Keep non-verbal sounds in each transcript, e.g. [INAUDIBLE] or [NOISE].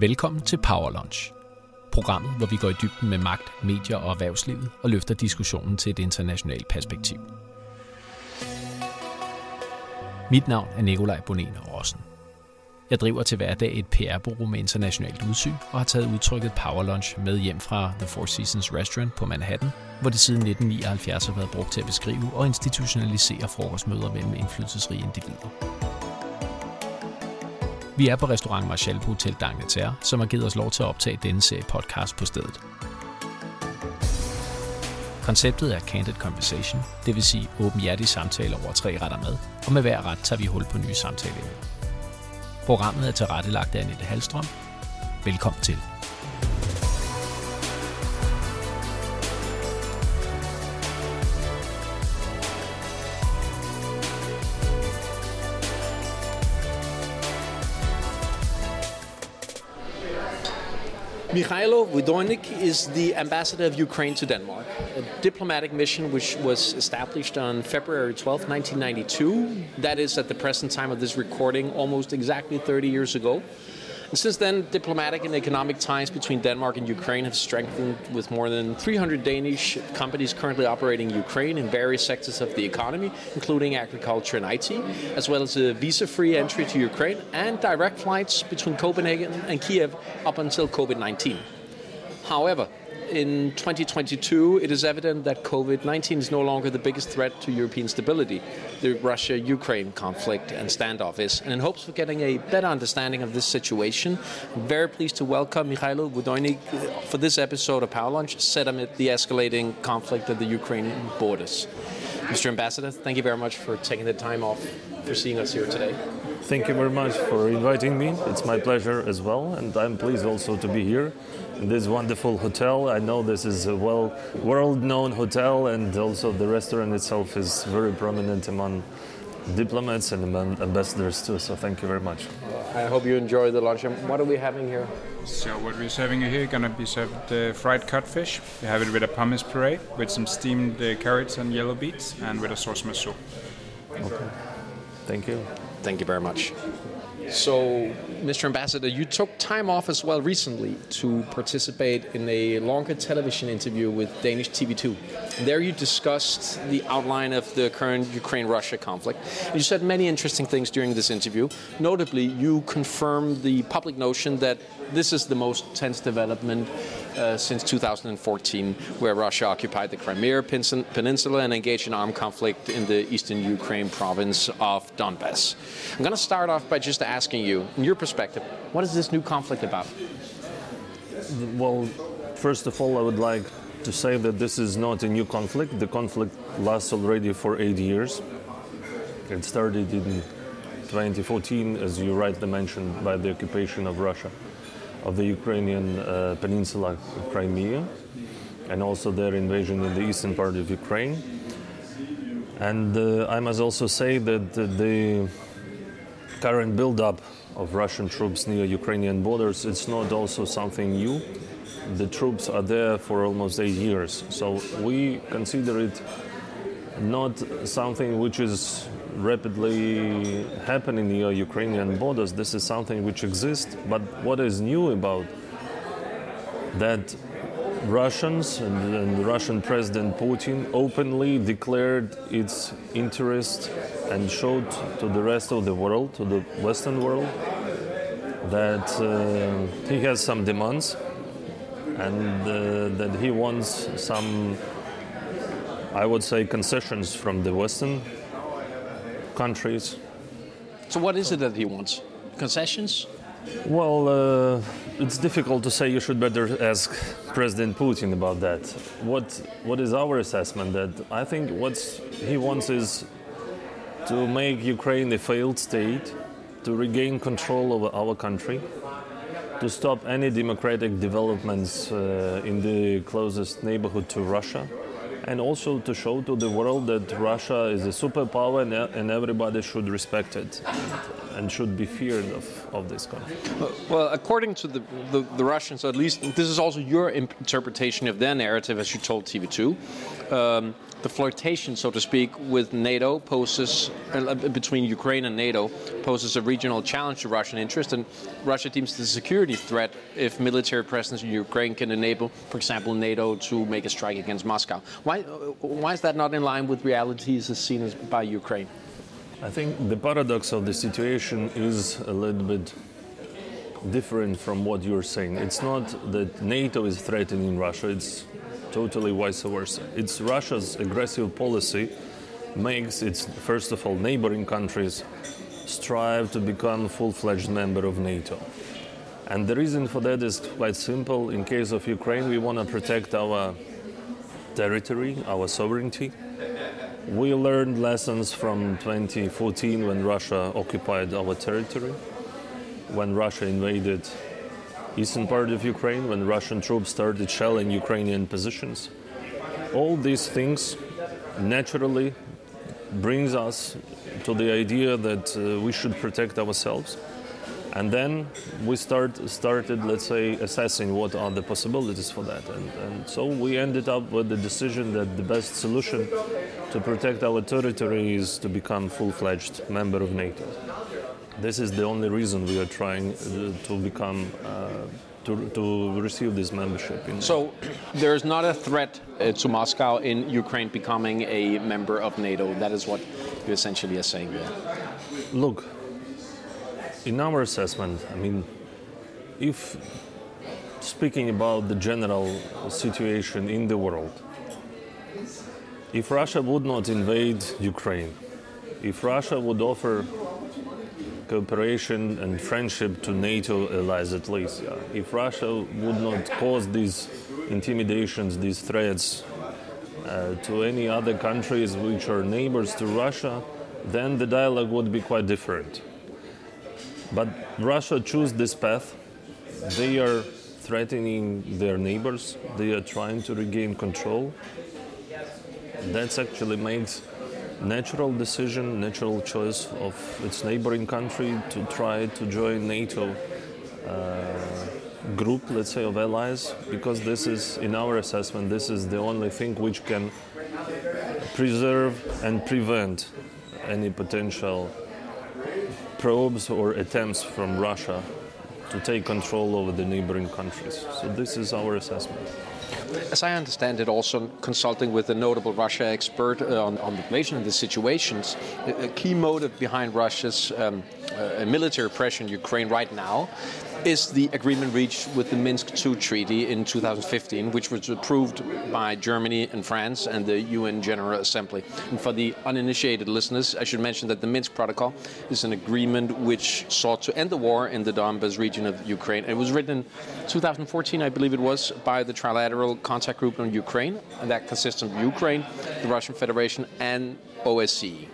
Velkommen til Power Lunch. Programmet, hvor vi går i dybden med magt, medier og erhvervslivet og løfter diskussionen til et internationalt perspektiv. Mit navn er Nikolaj Bonen Rossen. Jeg driver til hverdag et PR-bureau med internationalt udsyn og har taget udtrykket Power Lunch med hjem fra The Four Seasons Restaurant på Manhattan, hvor det siden 1979 har været brugt til at beskrive og institutionalisere frokostmøder mellem indflydelsesrige individer. Vi er på restaurant Marshall på Hotel Dagneterre, som har givet os lov til at optage denne serie podcast på stedet. Konceptet er Candid Conversation, det vil sige åbenhjertige samtaler over tre retter med, og med hver ret tager vi hul på nye samtaler. Programmet er tilrettelagt af Annette Halstrøm. Velkommen til. Mykhailo Vydoinyk is the ambassador of Ukraine to Denmark, a diplomatic mission which was established on February 12, 1992. That is, at the present time of this recording, almost exactly 30 years ago. And since then, diplomatic and economic ties between Denmark and Ukraine have strengthened with more than 300 Danish companies currently operating in Ukraine in various sectors of the economy, including agriculture and IT, as well as a visa free entry to Ukraine and direct flights between Copenhagen and Kiev up until COVID 19. However, in 2022, it is evident that COVID 19 is no longer the biggest threat to European stability. The Russia Ukraine conflict and standoff is. And in hopes of getting a better understanding of this situation, I'm very pleased to welcome Mykhailo Vydoinyk for this episode of Power Lunch, set amid the escalating conflict at the Ukrainian borders. Mr. Ambassador, thank you very much for taking the time off for seeing us here today. Thank you very much for inviting me. It's my pleasure as well, and I'm pleased also to be here this wonderful hotel. I know this is a well world-known hotel, and also the restaurant itself is very prominent among diplomats and among ambassadors too. So thank you very much. I hope you enjoy the lunch. And What are we having here? So what we're serving you here gonna be served uh, fried codfish. We have it with a pumice puree, with some steamed uh, carrots and yellow beets, and with a sauce maso. Okay. Thank you. Thank you very much. So, Mr. Ambassador, you took time off as well recently to participate in a longer television interview with Danish TV2. There, you discussed the outline of the current Ukraine Russia conflict. You said many interesting things during this interview. Notably, you confirmed the public notion that this is the most tense development uh, since 2014, where Russia occupied the Crimea Peninsula Peninsula and engaged in armed conflict in the eastern Ukraine province of Donbass. I'm going to start off by just asking you, in your perspective, what is this new conflict about? Well, first of all, I would like to say that this is not a new conflict. The conflict lasts already for eight years. It started in 2014, as you rightly mentioned, by the occupation of Russia of the Ukrainian uh, peninsula, Crimea, and also their invasion in the eastern part of Ukraine. And uh, I must also say that the, current buildup of Russian troops near Ukrainian borders it's not also something new. The troops are there for almost eight years, so we consider it not something which is rapidly happening near Ukrainian borders. This is something which exists, but what is new about that Russians and, and Russian President Putin openly declared its interest and showed to the rest of the world, to the Western world, that uh, he has some demands and uh, that he wants some, I would say, concessions from the Western countries. So, what is it that he wants? Concessions? Well, uh, it's difficult to say. You should better ask President Putin about that. What What is our assessment? That I think what he wants is to make Ukraine a failed state, to regain control over our country, to stop any democratic developments uh, in the closest neighborhood to Russia, and also to show to the world that Russia is a superpower and, everybody should respect it and should be feared of, of this country. Well, according to the, the, the Russians, at least this is also your interpretation of their narrative, as you told TV2. Um, the flirtation, so to speak, with NATO poses uh, between Ukraine and NATO poses a regional challenge to Russian interest, and Russia deems the security threat if military presence in Ukraine can enable, for example, NATO to make a strike against Moscow. Why, why is that not in line with realities as seen by Ukraine? I think the paradox of the situation is a little bit different from what you're saying. It's not that NATO is threatening Russia, it's totally vice versa. It's Russia's aggressive policy makes its, first of all, neighboring countries strive to become full-fledged member of NATO. And the reason for that is quite simple. In case of Ukraine, we want to protect our territory, our sovereignty. We learned lessons from 2014 when Russia occupied our territory, when Russia invaded eastern part of Ukraine, when Russian troops started shelling Ukrainian positions. All these things naturally brings us to the idea that uh, we should protect ourselves and then we start, started, let's say, assessing what are the possibilities for that. And, and so we ended up with the decision that the best solution to protect our territory is to become full-fledged member of NATO. This is the only reason we are trying uh, to become uh, to, to, receive this membership. so there is not a threat uh, to Moscow in Ukraine becoming a member of NATO. That is what you essentially are saying there. Look, in our assessment, I mean, if speaking about the general situation in the world, if Russia would not invade Ukraine, if Russia would offer cooperation and friendship to NATO allies at least, yeah, if Russia would not cause these intimidations, these threats uh, to any other countries which are neighbors to Russia, then the dialogue would be quite different. But Russia chose this path. They are threatening their neighbors. They are trying to regain control. That actually makes natural decision, natural choice of its neighboring country to try to join NATO uh, group, let's say, of allies, because this is, in our assessment, this is the only thing which can preserve and prevent any potential probes or attempts from Russia to take control over the neighboring countries. So this is our assessment. As I understand it, also consulting with a notable Russia expert uh, on, on, the relation of the situations, a, key motive behind Russia's um, uh, military pressure in Ukraine right now is the agreement reached with the Minsk II treaty in 2015, which was approved by Germany and France and the UN General Assembly. And for the uninitiated listeners, I should mention that the Minsk Protocol is an agreement which sought to end the war in the Donbas region of Ukraine. It was written in 2014, I believe it was, by the Trilateral Contact Group on Ukraine, and that consists of Ukraine, the Russian Federation, and OSCE.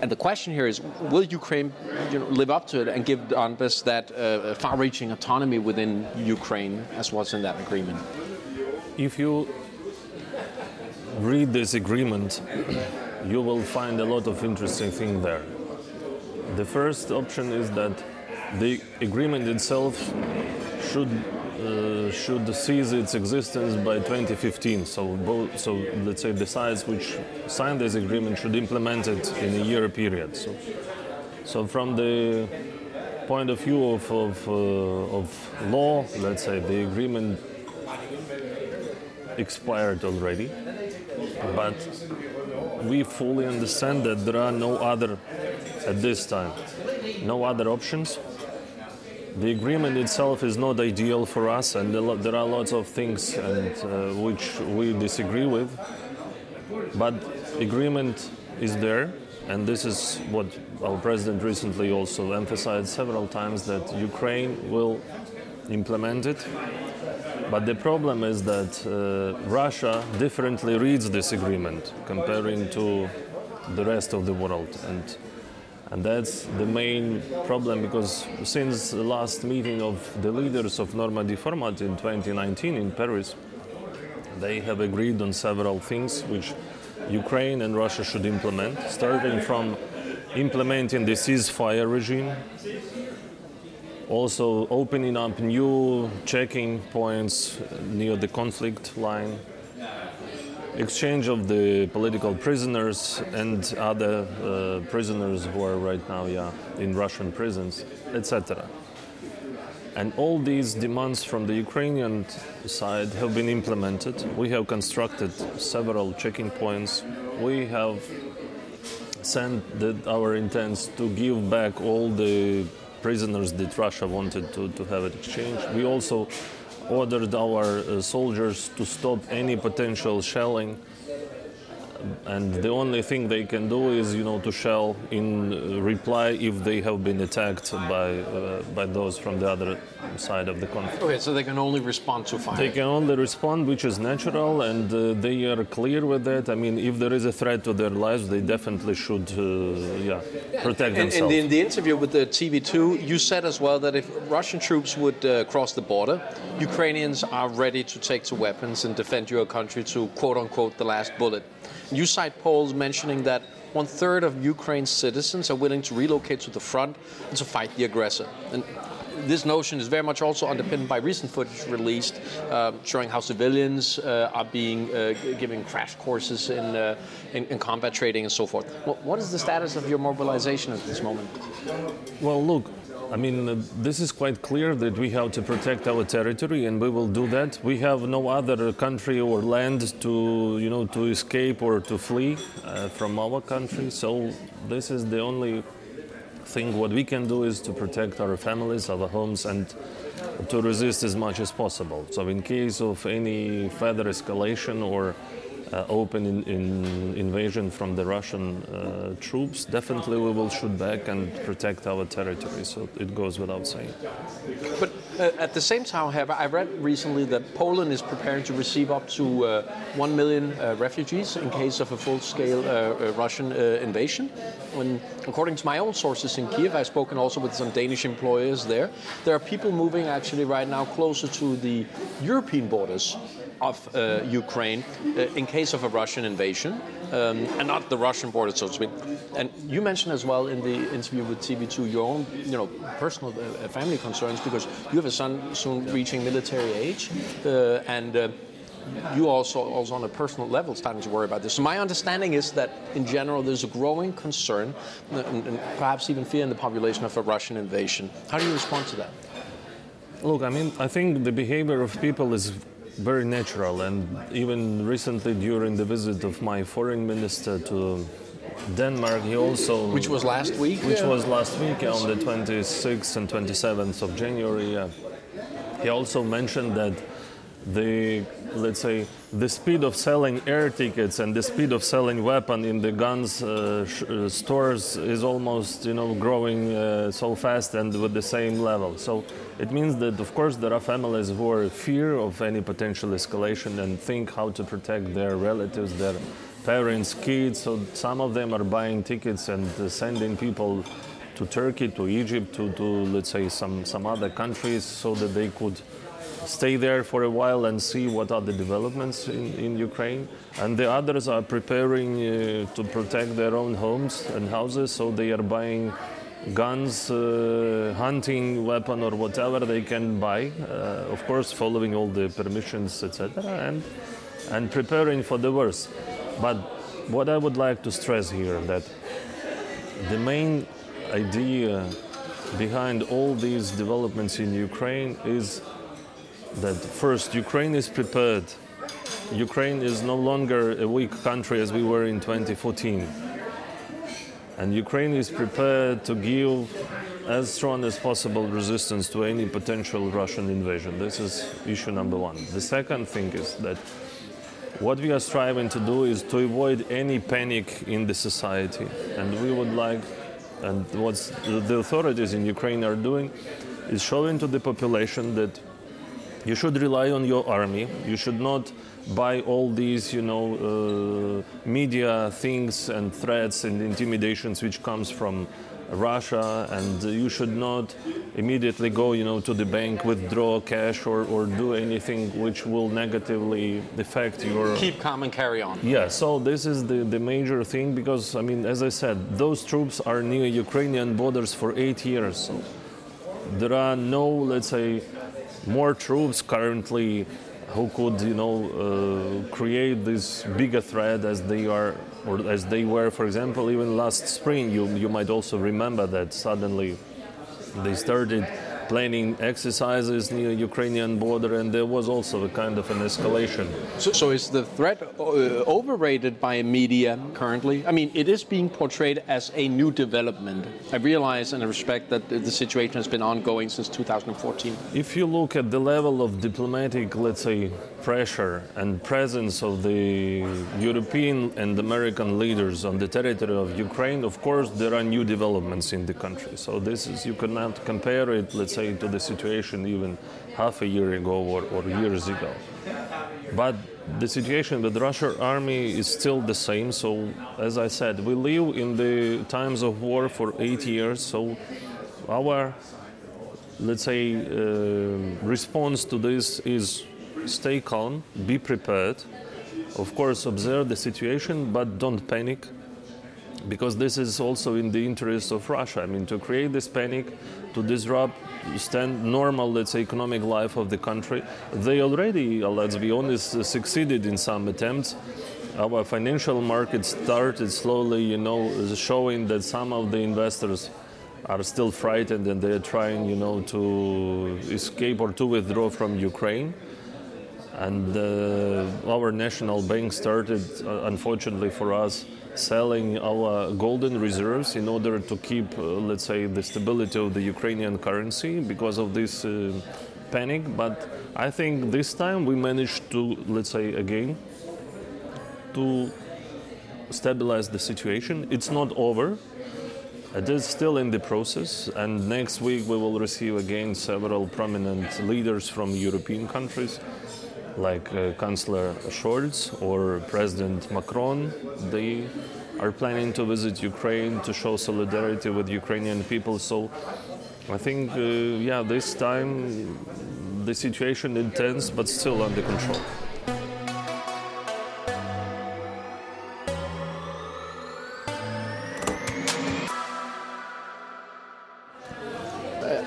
And the question here is, will Ukraine you know, live up to it and give Donbass that uh, far-reaching autonomy within Ukraine as was in that agreement? If you read this agreement, you will find a lot of interesting things there. The first option is that the agreement itself should uh, should cease its existence by 2015. So, both, so let's say the sides which signed this agreement should implement it in a year period. So, so from the point of view of, of, uh, of law, let's say the agreement expired already, but we fully understand that there are no other at this time, no other options the agreement itself is not ideal for us, and there are lots of things and, uh, which we disagree with. But agreement is there, and this is what our president recently also emphasized several times that Ukraine will implement it. But the problem is that uh, Russia differently reads this agreement comparing to the rest of the world, and and that's the main problem because since the last meeting of the leaders of Normandy format in 2019 in Paris, they have agreed on several things which Ukraine and Russia should implement, starting from implementing the ceasefire regime, also opening up new checking points near the conflict line, exchange of the political prisoners and other uh, prisoners who are right now, yeah, in Russian prisons, etc. And all these demands from the Ukrainian side have been implemented. We have constructed several checking points. We have sent the, our intents to give back all the prisoners that Russia wanted to, to have exchanged. We also ordered our uh, soldiers to stop any potential shelling and the only thing they can do is you know to shell in reply if they have been attacked by uh, by those from the other side of the conflict. Okay, so they can only respond to fire. They can only respond, which is natural, and uh, they are clear with that. I mean, if there is a threat to their lives, they definitely should, uh, yeah, protect in, themselves. In the, in the interview with the TV2, you said as well that if Russian troops would uh, cross the border, Ukrainians are ready to take to weapons and defend your country to quote unquote the last bullet. You cite polls mentioning that one third of Ukraine's citizens are willing to relocate to the front and to fight the aggressor. And this notion is very much also underpinned by recent footage released uh, showing how civilians uh, are being uh, given crash courses in, uh, in, in, combat training and so forth. what is the status of your mobilization at this moment? Well, look, I mean, uh, this is quite clear that we have to protect our territory, and we will do that. We have no other country or land to, you know, to escape or to flee uh, from our country. So this is the only thing what we can do is to protect our families, our homes, and to resist as much as possible. So in case of any further escalation or uh, open in, in invasion from the Russian uh, troops, definitely we will shoot back and protect our territory. So it goes without saying. But uh, at the same time, however, I read recently that Poland is preparing to receive up to uh, 1 million uh, refugees in case of a full-scale uh, Russian invasion. When, according to my own sources in Kiev, I've spoken also with some Danish employers there. There are people moving actually right now closer to the European borders of uh, Ukraine uh, in case of a Russian invasion, um, and not the Russian border, so to speak. And you mentioned as well in the interview with TV2 your own, you know, personal uh, family concerns because you have a son soon reaching military age, uh, and you also, also on a personal level starting to worry about this. So my understanding is that in general there's a growing concern and, and, perhaps even fear in the population of a Russian invasion. How do you respond to that? Look, I mean, I think the behavior of people is very natural. And even recently, during the visit of my foreign minister to Denmark, he also. Which was last week? Which was last week on the 26th and 27th of January. he also mentioned that the let's say the speed of selling air tickets and the speed of selling weapon in the guns uh, uh, stores is almost you know growing uh, so fast and with the same level. So it means that of course there are families who are fear of any potential escalation and think how to protect their relatives their parents kids. So some of them are buying tickets and uh, sending people to Turkey to Egypt to, to let's say some some other countries so that they could stay there for a while and see what are the developments in, in Ukraine. And the others are preparing uh, to protect their own homes and houses, so they are buying guns, uh, hunting weapon or whatever they can buy, uh, of course following all the permissions, etc., and and preparing for the worst. But what I would like to stress here that the main idea behind all these developments in Ukraine is that first Ukraine is prepared. Ukraine is no longer a weak country as we were in 2014. And Ukraine is prepared to give as strong as possible resistance to any potential Russian invasion. This is issue number one. The second thing is that what we are striving to do is to avoid any panic in the society. And we would like, and what the authorities in Ukraine are doing, is showing to the population that you should rely on your army. You should not buy all these, you know, uh, media things and threats and intimidations which comes from Russia, and you should not immediately go, you know, to the bank, withdraw cash, or, or do anything which will negatively affect your. Keep calm and carry on. Yeah. So this is the the major thing because I mean, as I said, those troops are near Ukrainian borders for eight years. There are no, let's say more troops currently who could, you know, uh, create this bigger threat as they are, or as they were, for example, even last spring. You you might also remember that suddenly they started planning exercises near Ukrainian border, and there was also a kind of an escalation. So, so is the threat uh, overrated by media currently? I mean, it is being portrayed as a new development. I realize and I respect that the situation has been ongoing since 2014. If you look at the level of diplomatic, let's say, pressure and presence of the European and American leaders on the territory of Ukraine, of course, there are new developments in the country. So this is you cannot compare it, let's say to the situation even half a year ago or, or years ago. But the situation with the Russian army is still the same. So, as I said, we live in the times of war for eight years. So, our, let's say, uh, response to this is stay calm, be prepared. Of course, observe the situation, but don't panic because this is also in the interest of Russia. I mean, to create this panic, to disrupt stand normal, let's say, economic life of the country. They already, let's be honest, succeeded in some attempts. Our financial market started slowly, you know, showing that some of the investors are still frightened and they're trying, you know, to escape or to withdraw from Ukraine. And uh, our national bank started, uh, unfortunately for us, selling our golden reserves in order to keep, uh, let's say, the stability of the Ukrainian currency because of this uh, panic. But I think this time we managed to, let's say, again, to stabilize the situation. It's not over. It is still in the process, and next week we will receive again several prominent leaders from European countries like uh, Chancellor Scholz or President Macron. They are planning to visit Ukraine to show solidarity with Ukrainian people. So I think, uh, yeah, this time the situation intense but still under control.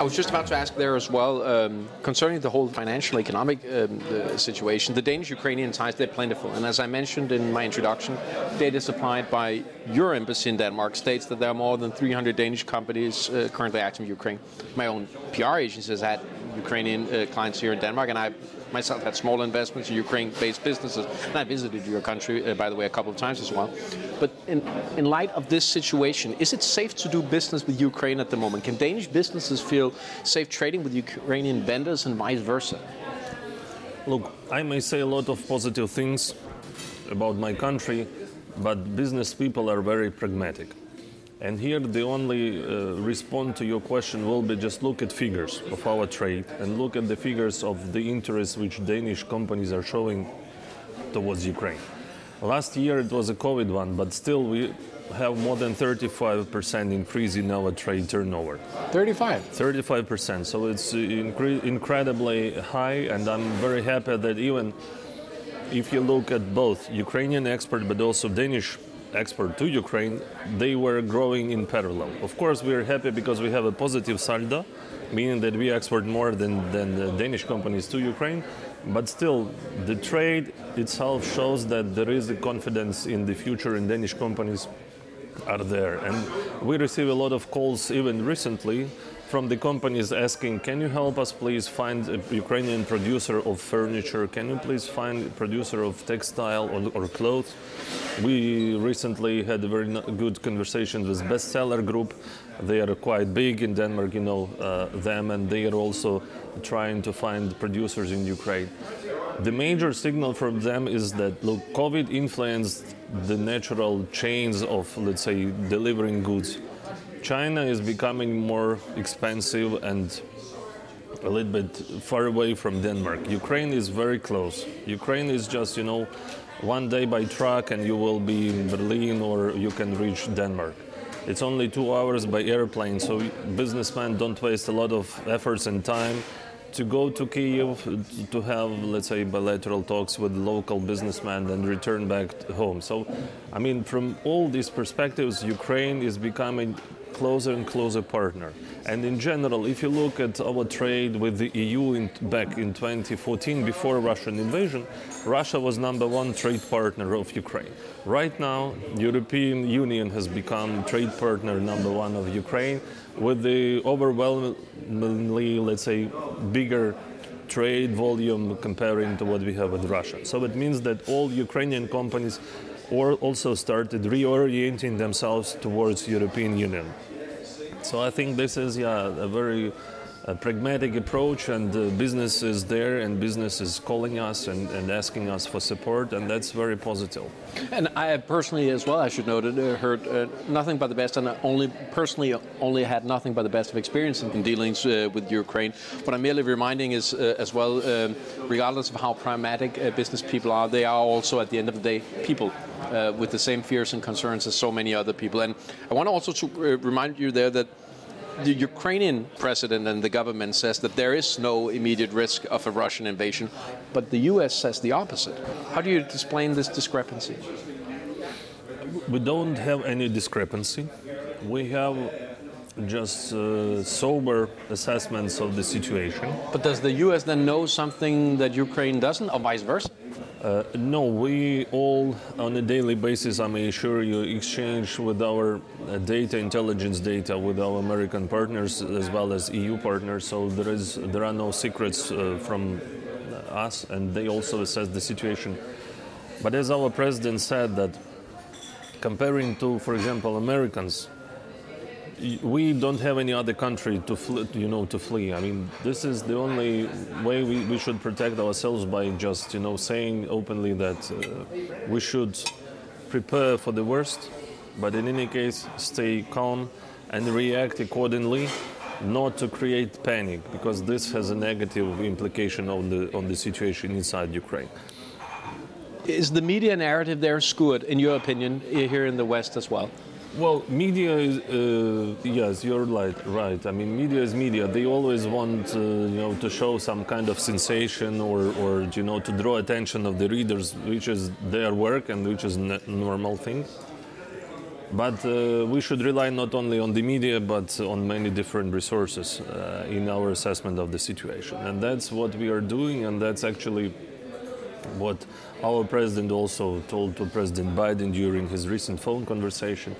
I was just about to ask there as well um, concerning the whole financial economic um, the situation. The Danish-Ukrainian ties they're plentiful, and as I mentioned in my introduction, data supplied by your embassy in Denmark states that there are more than 300 Danish companies uh, currently active in Ukraine. My own PR agency has had Ukrainian uh, clients here in Denmark, and I myself had small investments in Ukraine-based businesses, and I visited your country, uh, by the way, a couple of times as well. But in, in light of this situation, is it safe to do business with Ukraine at the moment? Can Danish businesses feel safe trading with Ukrainian vendors and vice versa? Look, I may say a lot of positive things about my country, but business people are very pragmatic. And here the only uh, response to your question will be just look at figures of our trade and look at the figures of the interest which Danish companies are showing towards Ukraine. Last year it was a COVID one, but still we have more than 35% increase in our trade turnover. 35? 35%. So it's incre- incredibly high, and I'm very happy that even if you look at both Ukrainian export but also Danish export to Ukraine, they were growing in parallel. Of course, we are happy because we have a positive saldo, meaning that we export more than, than the Danish companies to Ukraine. But still, the trade itself shows that there is a confidence in the future in Danish companies are there. And we receive a lot of calls even recently from the companies asking, can you help us please find a Ukrainian producer of furniture? Can you please find a producer of textile or, or clothes? We recently had a very good conversation with Bestseller Group. They are quite big in Denmark, you know uh, them, and they are also trying to find producers in Ukraine. The major signal from them is that look, COVID influenced the natural chains of, let's say, delivering goods China is becoming more expensive and a little bit far away from Denmark. Ukraine is very close. Ukraine is just, you know, one day by truck and you will be in Berlin or you can reach Denmark. It's only two hours by airplane, so businessmen don't waste a lot of efforts and time to go to Kiev to have, let's say, bilateral talks with local businessmen and return back home. So, I mean, from all these perspectives, Ukraine is becoming closer and closer partner. And in general, if you look at our trade with the EU in, back in 2014, before Russian invasion, Russia was number one trade partner of Ukraine. Right now, European Union has become trade partner number one of Ukraine, with the overwhelmingly, let's say, bigger trade volume comparing to what we have with Russia. So it means that all Ukrainian companies or also started reorienting themselves towards European Union. So I think this is yeah a very a pragmatic approach, and uh, business is there, and business is calling us and, and, asking us for support, and that's very positive. And I personally, as well, I should note, uh, heard uh, nothing but the best, and I only personally only had nothing but the best of experience in dealings uh, with Ukraine. What I'm merely reminding is, uh, as well, um, regardless of how pragmatic uh, business people are, they are also, at the end of the day, people. with the same fears and concerns as so many other people. And I want to also to remind you there that the Ukrainian president and the government says that there is no immediate risk of a Russian invasion, but the U.S. says the opposite. How do you explain this discrepancy? We don't have any discrepancy. We have just uh, sober assessments of the situation. But does the U.S. then know something that Ukraine doesn't, or vice versa? Uh, no, we all, on a daily basis, I may assure you, exchange with our uh, data, intelligence data, with our American partners as well as EU partners. So there is, there are no secrets uh, from us, and they also assess the situation. But as our president said, that comparing to, for example, Americans, we don't have any other country to flee, you know to flee. I mean, this is the only way we, we should protect ourselves by just you know saying openly that uh, we should prepare for the worst, but in any case stay calm and react accordingly, not to create panic because this has a negative implication on the on the situation inside Ukraine. Is the media narrative there skewed, in your opinion, here in the West as well? Well, media is uh, yes, you're right. Right. I mean, media is media. They always want uh, you know to show some kind of sensation or or you know to draw attention of the readers, which is their work and which is a normal thing. But uh, we should rely not only on the media but on many different resources uh, in our assessment of the situation, and that's what we are doing, and that's actually what our president also told to President Biden during his recent phone conversation.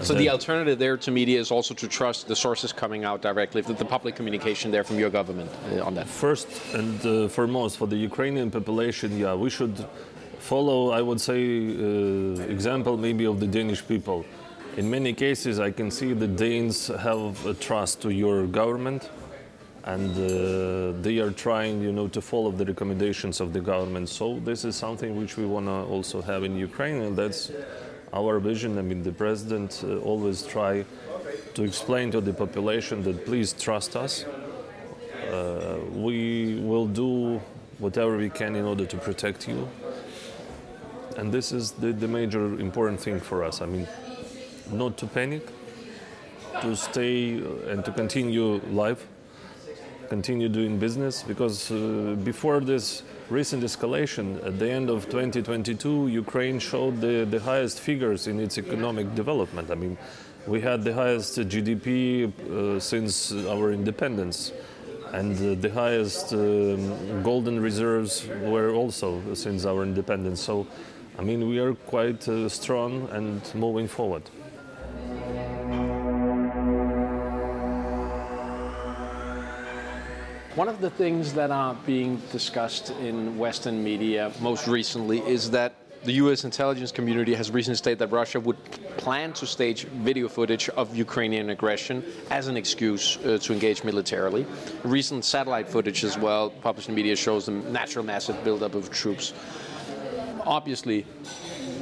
So the alternative there to media is also to trust the sources coming out directly, the public communication there from your government uh, on that. First and uh, foremost, for the Ukrainian population, yeah, we should follow, I would say, uh, example maybe of the Danish people. In many cases, I can see the Danes have a trust to your government, and uh, they are trying, you know, to follow the recommendations of the government. So this is something which we want to also have in Ukraine, and that's our vision. I mean, the president uh, always try to explain to the population that please trust us. Uh, we will do whatever we can in order to protect you. And this is the, the major important thing for us. I mean, not to panic, to stay uh, and to continue life, continue doing business, because uh, before this recent escalation. At the end of 2022, Ukraine showed the, the highest figures in its economic development. I mean, we had the highest GDP uh, since our independence, and uh, the highest um, golden reserves were also since our independence. So, I mean, we are quite uh, strong and moving forward. One of the things that are being discussed in Western media most recently is that the U.S. intelligence community has recently stated that Russia would plan to stage video footage of Ukrainian aggression as an excuse uh, to engage militarily. Recent satellite footage as well, published in media, shows the natural massive buildup of troops. Obviously,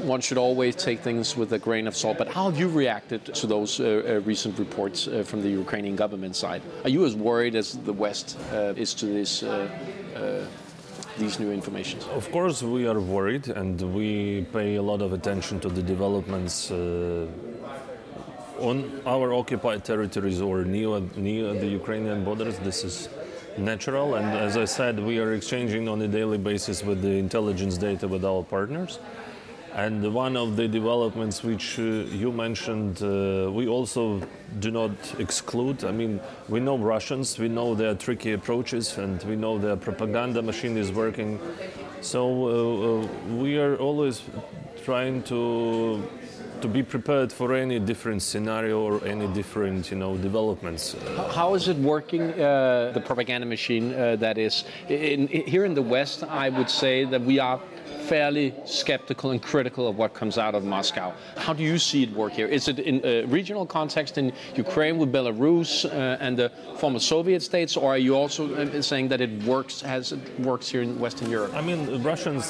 one should always take things with a grain of salt. But how have you reacted to those uh, uh, recent reports uh, from the Ukrainian government side? Are you as worried as the West uh, is to this? Uh, uh, these new information? Of course, we are worried, and we pay a lot of attention to the developments on our occupied territories or near, near the Ukrainian borders. This is natural, and as I said, we are exchanging on a daily basis with the intelligence data with our partners. And one of the developments which uh, you mentioned, uh, we also do not exclude. I mean, we know Russians, we know their tricky approaches, and we know their propaganda machine is working. So uh, uh we are always trying to to be prepared for any different scenario or any different you know developments. How is it working? Uh, the propaganda machine uh, that is in, in, here in the West. I would say that we are fairly skeptical and critical of what comes out of Moscow. How do you see it work here? Is it in a regional context in Ukraine with Belarus uh, and the former Soviet states, or are you also uh, saying that it works as it works here in Western Europe? I mean, Russians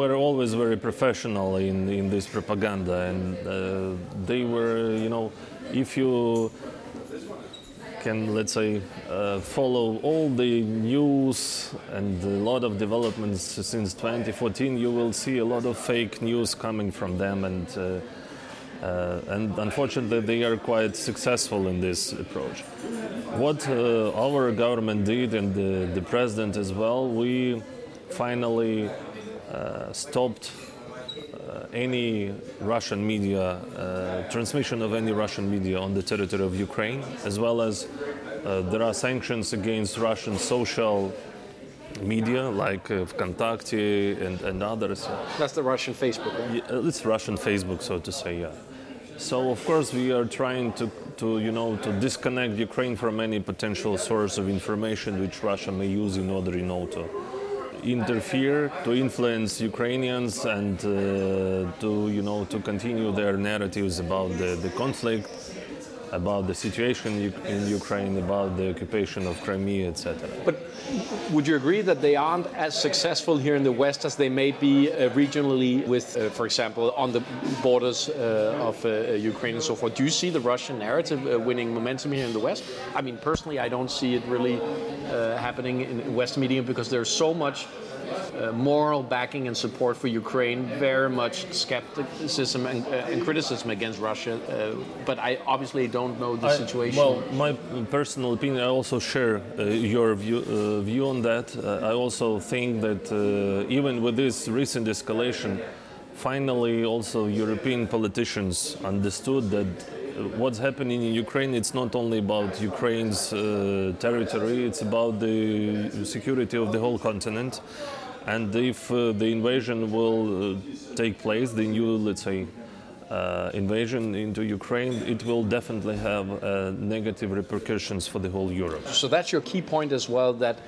were always very professional in, in this propaganda, and uh, they were, you know, if you can, let's say, uh, follow all the news and a lot of developments since 2014, you will see a lot of fake news coming from them, and uh, uh, and unfortunately, they are quite successful in this approach. What uh, our government did, and the, the president as well, we finally uh, stopped any Russian media, uh, transmission of any Russian media on the territory of Ukraine, as well as uh, there are sanctions against Russian social media like uh, Vkontakte and, and others. That's the Russian Facebook, right? Yeah, it's Russian Facebook, so to say, yeah. So of course we are trying to, to you know to disconnect Ukraine from any potential source of information which Russia may use in order you know to interfere to influence Ukrainians and uh, to you know to continue their narratives about the, the conflict about the situation in Ukraine, about the occupation of Crimea, etc. But would you agree that they aren't as successful here in the West as they may be uh, regionally with, uh, for example, on the borders uh, of uh, Ukraine and so forth? Do you see the Russian narrative uh, winning momentum here in the West? I mean, personally, I don't see it really uh, happening in West media because there's so much uh, moral backing and support for Ukraine, very much skepticism and, uh, and criticism against Russia. Uh, but I obviously don't know the I, situation. Well, my personal opinion, I also share uh, your view, uh, view on that. I also think that even with this recent escalation, finally also European politicians understood that what's happening in Ukraine, it's not only about Ukraine's uh, territory, it's about the security of the whole continent. And if uh, the invasion will uh, take place, the new, let's say, uh, invasion into Ukraine, it will definitely have uh, negative repercussions for the whole Europe. So that's your key point as well. That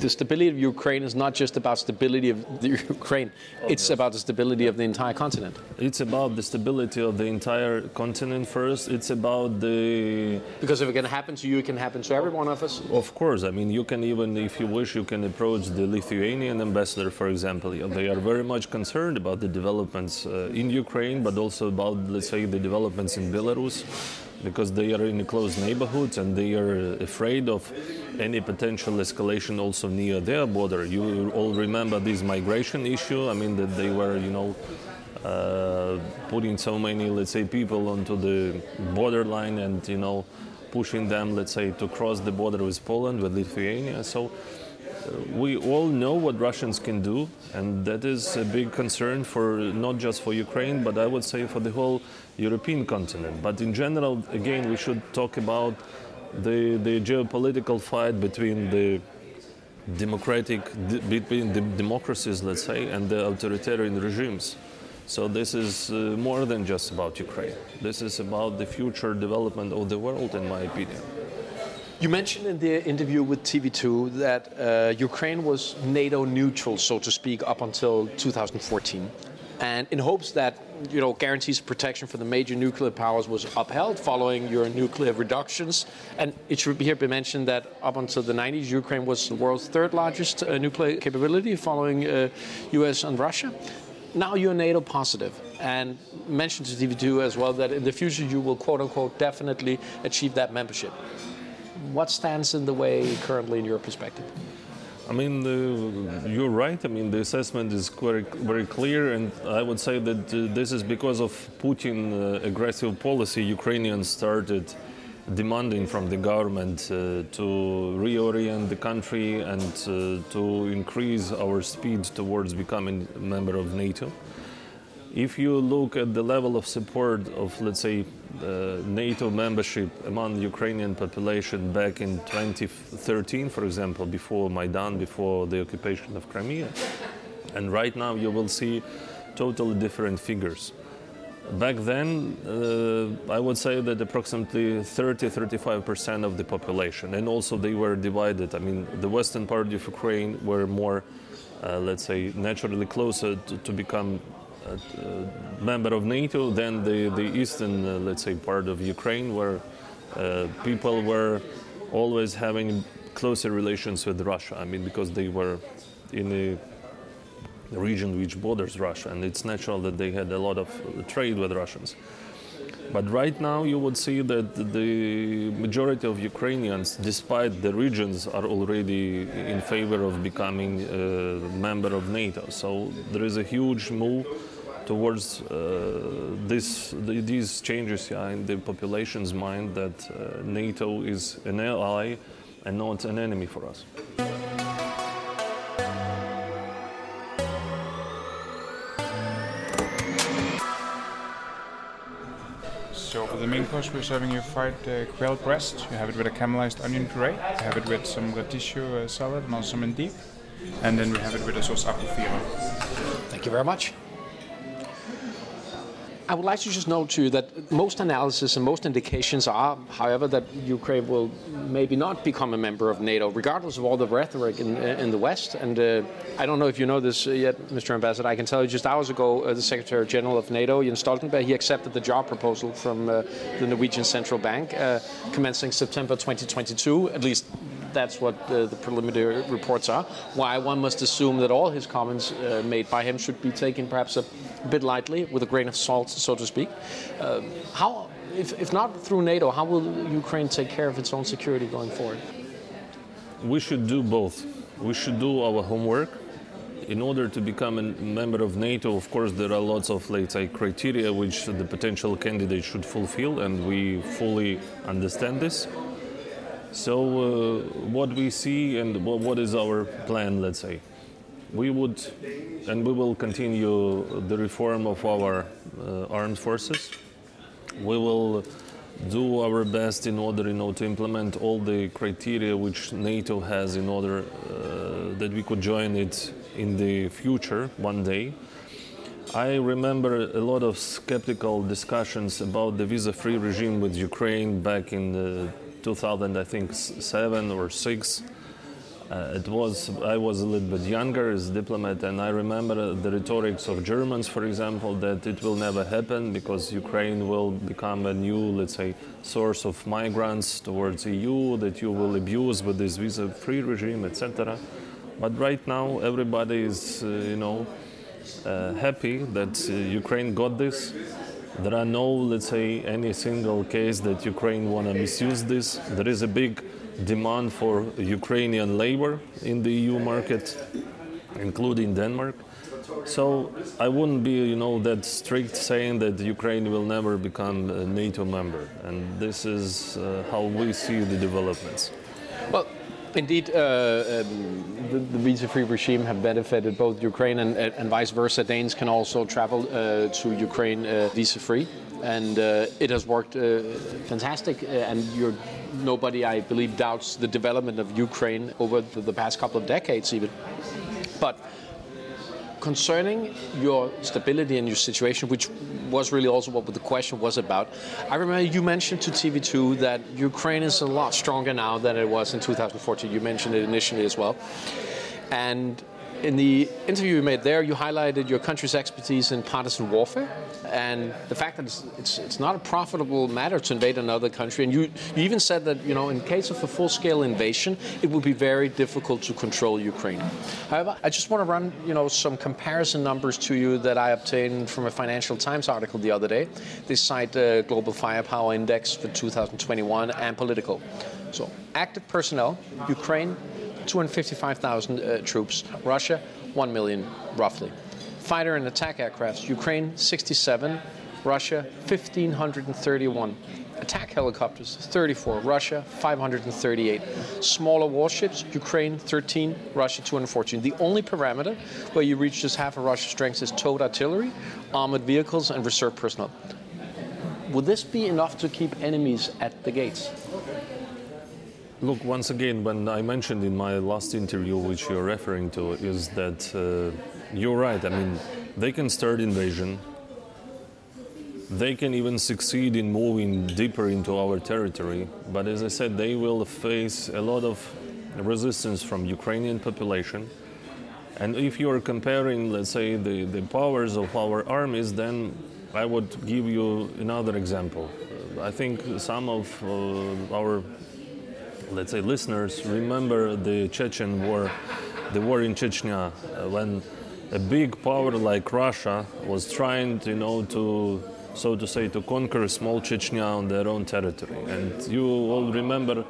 the stability of Ukraine is not just about stability of the [LAUGHS] Ukraine; it's about the stability of the entire continent. It's about the stability of the entire continent first. It's about the because if it can happen to you, it can happen to every one of us. Of course, I mean you can even, if you wish, you can approach the Lithuanian ambassador, for example. They are very much concerned about the developments uh, in Ukraine, but also about about, let's say, the developments in Belarus because they are in a close neighborhood and they are afraid of any potential escalation also near their border. You all remember this migration issue. I mean that they were, you know, uh, putting so many, let's say, people onto the borderline and you know, pushing them, let's say, to cross the border with Poland, with Lithuania. So we all know what Russians can do, and that is a big concern for not just for Ukraine, but I would say for the whole European continent. But in general, again, we should talk about the, the geopolitical fight between the democratic between the democracies, let's say, and the authoritarian regimes. So this is uh, more than just about Ukraine. This is about the future development of the world, in my opinion. You mentioned in the interview with TV2 that uh, Ukraine was NATO neutral, so to speak, up until 2014. And in hopes that you know guarantees of protection for the major nuclear powers was upheld following your nuclear reductions, and it should be here be mentioned that up until the 90s, Ukraine was the world's third largest uh, nuclear capability, following uh, U.S. and Russia. Now you're NATO positive, and mentioned to TV2 as well that in the future you will quote unquote definitely achieve that membership what stands in the way currently in your perspective? I mean, you're right. I mean, the assessment is very, very clear, and I would say that uh, this is because of Putin' uh, aggressive policy. Ukrainians started demanding from the government uh, to reorient the country and uh, to increase our speed towards becoming a member of NATO. If you look at the level of support of, let's say, uh, NATO membership among the Ukrainian population back in 2013, for example, before Maidan, before the occupation of Crimea, and right now you will see totally different figures. Back then, uh, I would say that approximately 30 35% of the population, and also they were divided. I mean, the western part of Ukraine were more, uh, let's say, naturally closer to, to become member of NATO than the, the eastern, uh, let's say, part of Ukraine, where uh, people were always having closer relations with Russia. I mean, because they were in a region which borders Russia, and it's natural that they had a lot of trade with Russians. But right now, you would see that the majority of Ukrainians, despite the regions, are already in favor of becoming a member of NATO. So there is a huge move towards uh, this, the, these changes in the population's mind that uh, NATO is an ally and not an enemy for us. The main course, we're serving you fried uh, quail breast. You have it with a caramelized onion puree. You have it with some radicchio uh, salad and also some endive. And then we have it with a sauce aquafina. Thank you very much. I would like to just note to you that most analysis and most indications are, however, that Ukraine will maybe not become a member of NATO, regardless of all the rhetoric in, in the West. And uh, I don't know if you know this yet, Mr. Ambassador. I can tell you just hours ago, uh, the Secretary General of NATO, Jens Stoltenberg, he accepted the job proposal from uh, the Norwegian Central Bank, uh, commencing September 2022. At least that's what uh, the preliminary reports are. Why one must assume that all his comments uh, made by him should be taken perhaps a bit lightly, with a grain of salt, so to speak. Uh, how, if, if not through NATO, how will Ukraine take care of its own security going forward? We should do both. We should do our homework. In order to become a member of NATO, of course, there are lots of, let's say, criteria which the potential candidate should fulfill, and we fully understand this. So, uh, what we see and what is our plan, let's say? We would and we will continue the reform of our uh, armed forces. We will do our best in order you know, to implement all the criteria which NATO has in order uh, that we could join it in the future one day. I remember a lot of skeptical discussions about the visa-free regime with Ukraine back in the 2000, I think, seven or six. Uh, it was I was a little bit younger as a diplomat, and I remember the rhetorics of Germans, for example, that it will never happen because Ukraine will become a new, let's say, source of migrants towards EU, that you will abuse with this visa-free regime, etc. But right now, everybody is, uh, you know, uh, happy that uh, Ukraine got this. There are no, let's say, any single case that Ukraine want to misuse this. There is a big demand for Ukrainian labor in the EU market, including Denmark. So I wouldn't be, you know, that strict saying that Ukraine will never become a NATO member, and this is uh, how we see the developments. Well, Indeed, uh, um, the, the visa-free regime have benefited both Ukraine and, and, vice versa. Danes can also travel uh, to Ukraine uh, visa-free, and uh, it has worked uh, fantastic. Uh, and nobody, I believe, doubts the development of Ukraine over the, the past couple of decades, even. But concerning your stability and your situation, which was really also what the question was about, I remember you mentioned to TV2 that Ukraine is a lot stronger now than it was in 2014. You mentioned it initially as well. And in the interview you made there, you highlighted your country's expertise in partisan warfare and the fact that it's, it's, it's, not a profitable matter to invade another country. And you, you even said that, you know, in case of a full-scale invasion, it would be very difficult to control Ukraine. However, I just want to run, you know, some comparison numbers to you that I obtained from a Financial Times article the other day. They cite the Global Firepower Index for 2021 and Politico. So, active personnel, Ukraine, 255,000 uh, troops. Russia, 1 million roughly. Fighter and attack aircrafts, Ukraine, 67. Russia 1,531. Attack helicopters 34, Russia 538. Smaller warships, Ukraine 13, Russia 214. The only parameter where you reach just half of Russia's strength is towed artillery, armored vehicles, and reserve personnel. Would this be enough to keep enemies at the gates? Look, once again, when I mentioned in my last interview, which you're referring to, is that uh, you're right. I mean, they can start invasion. They can even succeed in moving deeper into our territory. But as I said, they will face a lot of resistance from Ukrainian population. And if you are comparing, let's say, the, the powers of our armies, then I would give you another example. I think some of uh, our let's say, listeners remember the Chechen war, the war in Chechnya, uh, when a big power like Russia was trying, to, you know, to, so to say, to conquer small Chechnya on their own territory. And you all remember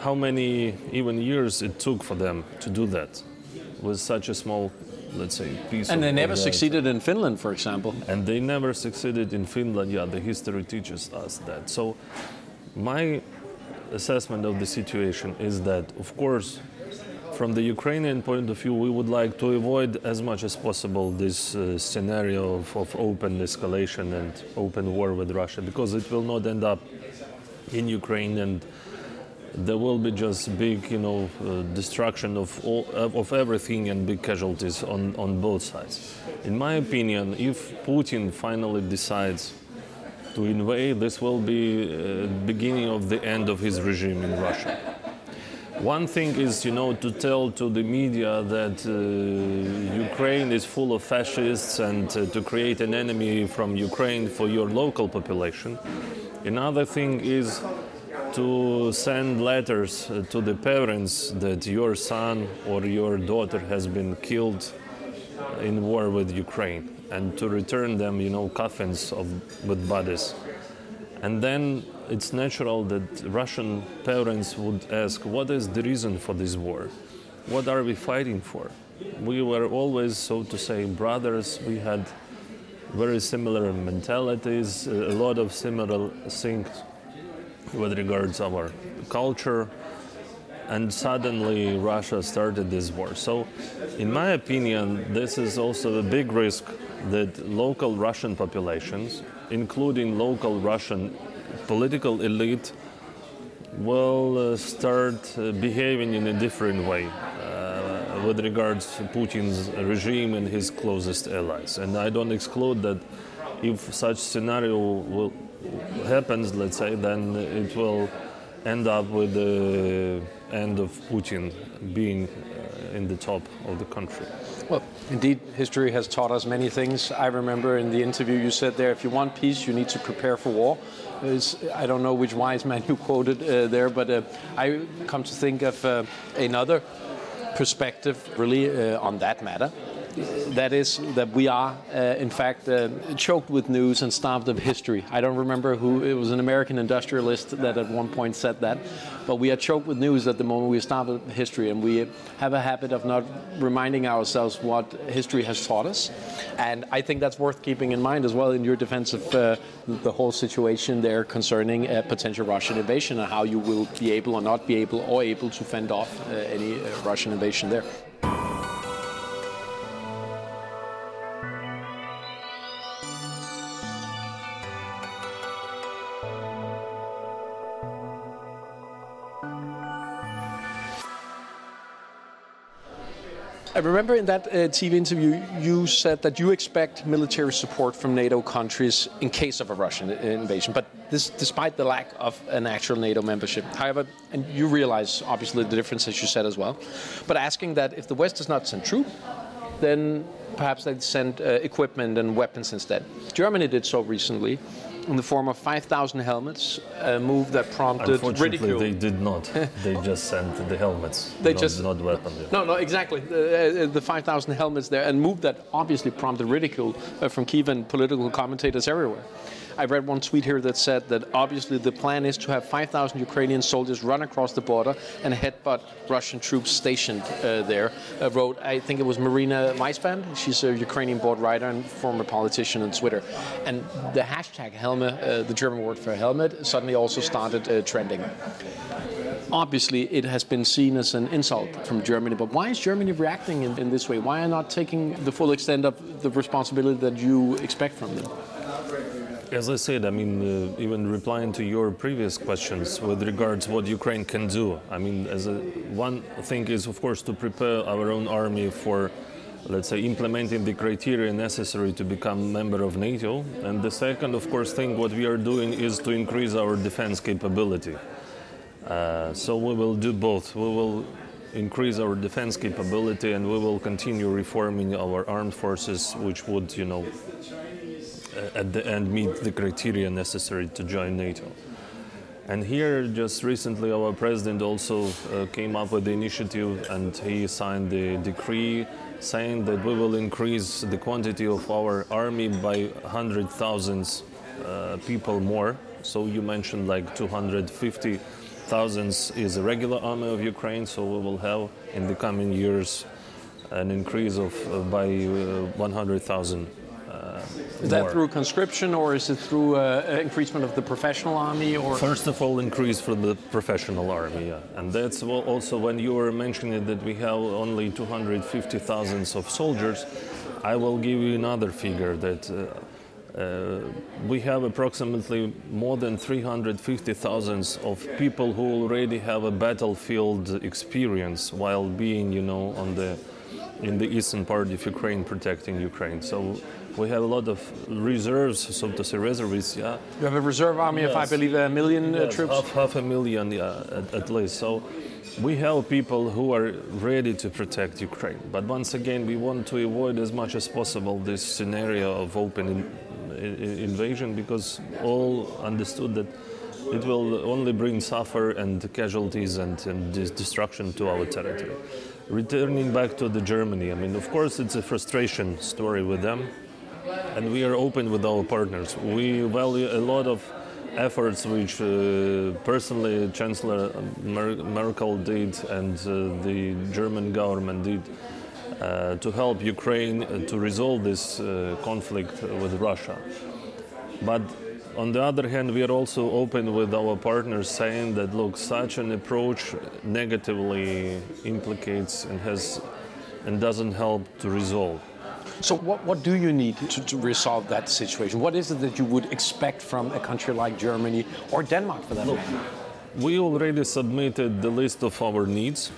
how many even years it took for them to do that with such a small let's say piece and of, they never succeeded in finland for example. And they never succeeded in finland. Yeah the history teaches us that. So my assessment of the situation is that, of course, from the Ukrainian point of view, we would like to avoid as much as possible this uh, scenario of, of, open escalation and open war with Russia because it will not end up in Ukraine and there will be just big, you know, uh, destruction of all, of everything and big casualties on, on both sides. In my opinion, if Putin finally decides to invade, this will be uh, beginning of the end of his regime in Russia. One thing is, you know, to tell to the media that uh, Ukraine is full of fascists and uh, to create an enemy from Ukraine for your local population. Another thing is to send letters uh, to the parents that your son or your daughter has been killed in war with Ukraine and to return them, you know, coffins of, with bodies. And then it's natural that Russian parents would ask, what is the reason for this war? What are we fighting for? We were always, so to say, brothers. We had very similar mentalities, a lot of similar things with regards our culture, and suddenly Russia started this war. So, in my opinion, this is also a big risk that local Russian populations, including local Russian political elite, will uh, start uh, behaving in a different way uh, with regards to Putin's regime and his closest allies. And I don't exclude that if such scenario will, happens, let's say, then it will end up with the end of Putin being uh, in the top of the country. Well, indeed, history has taught us many things. I remember in the interview you said there, if you want peace, you need to prepare for war. It's, I don't know which wise man you quoted uh, there, but uh, I come to think of uh, another perspective really uh, on that matter that is that we are uh, in fact uh, choked with news and starved of history. I don't remember who it was an American industrialist that at one point said that, but we are choked with news at the moment. We are starved of history, and we have a habit of not reminding ourselves what history has taught us. And I think that's worth keeping in mind as well in your defense of uh, the whole situation there concerning a potential Russian invasion and how you will be able or not be able or able to fend off uh, any uh, Russian invasion there. I remember in that uh, TV interview, you said that you expect military support from NATO countries in case of a Russian invasion, but this despite the lack of an actual NATO membership. However, and you realize obviously the difference as you said as well, but asking that if the West does not send troops, then perhaps they'd send uh, equipment and weapons instead. Germany did so recently in the form of 5,000 helmets, a move that prompted Unfortunately, ridicule. they did not. [LAUGHS] they just sent the helmets, They not, just- not weapons. No, no, exactly. The, uh, the 5,000 helmets there, and move that obviously prompted ridicule uh, from Kiev and political commentators everywhere. I read one tweet here that said that obviously the plan is to have 5,000 Ukrainian soldiers run across the border and headbutt Russian troops stationed uh, there. Uh, wrote, I think it was Marina Weisband. She's a Ukrainian board writer and former politician on Twitter. And the hashtag helmet, uh, the German word for helmet, suddenly also started uh, trending obviously it has been seen as an insult from Germany. But why is Germany reacting in, in this way? Why are not taking the full extent of the responsibility that you expect from them? As I said, I mean, uh, even replying to your previous questions with regards what Ukraine can do. I mean, as a, one thing is, of course, to prepare our own army for, let's say, implementing the criteria necessary to become member of NATO. And the second, of course, thing what we are doing is to increase our defense capability. Uh, so we will do both. We will increase our defense capability and we will continue reforming our armed forces, which would, you know, at the end meet the criteria necessary to join NATO. And here, just recently, our president also uh, came up with the initiative and he signed the decree saying that we will increase the quantity of our army by 100,000 uh, people more. So you mentioned like 250 thousands is a regular army of Ukraine, so we will have in the coming years an increase of uh, by uh, 100,000. Uh, is that through conscription or is it through uh, increasement of the professional army or first of all increase for the professional army yeah. and that's also when you were mentioning that we have only 250,000 of soldiers I will give you another figure that uh, uh, we have approximately more than 350,000 of people who already have a battlefield experience while being, you know, on the in the eastern part of Ukraine, protecting Ukraine. So we have a lot of reserves, so to say, reservists. Yeah. You have a reserve army yes. of, I believe, a million uh, troops. Half, half a million, yeah, at, at least. So we have people who are ready to protect Ukraine. But once again, we want to avoid as much as possible this scenario of open invasion because all understood that it will only bring suffer and casualties and, and destruction to our territory. Returning back to the Germany, I mean, of course, it's a frustration story with them, and we are open with our partners. We value a lot of efforts which uh, personally Chancellor Merkel did and uh, the German government did uh, to help Ukraine uh, to resolve this uh, conflict with Russia. But on the other hand, we are also open with our partners saying that, look, such an approach negatively implicates and has and doesn't help to resolve. So, what, what do you need to, to, resolve that situation? What is it that you would expect from a country like Germany or Denmark for that matter? We already submitted the list of our needs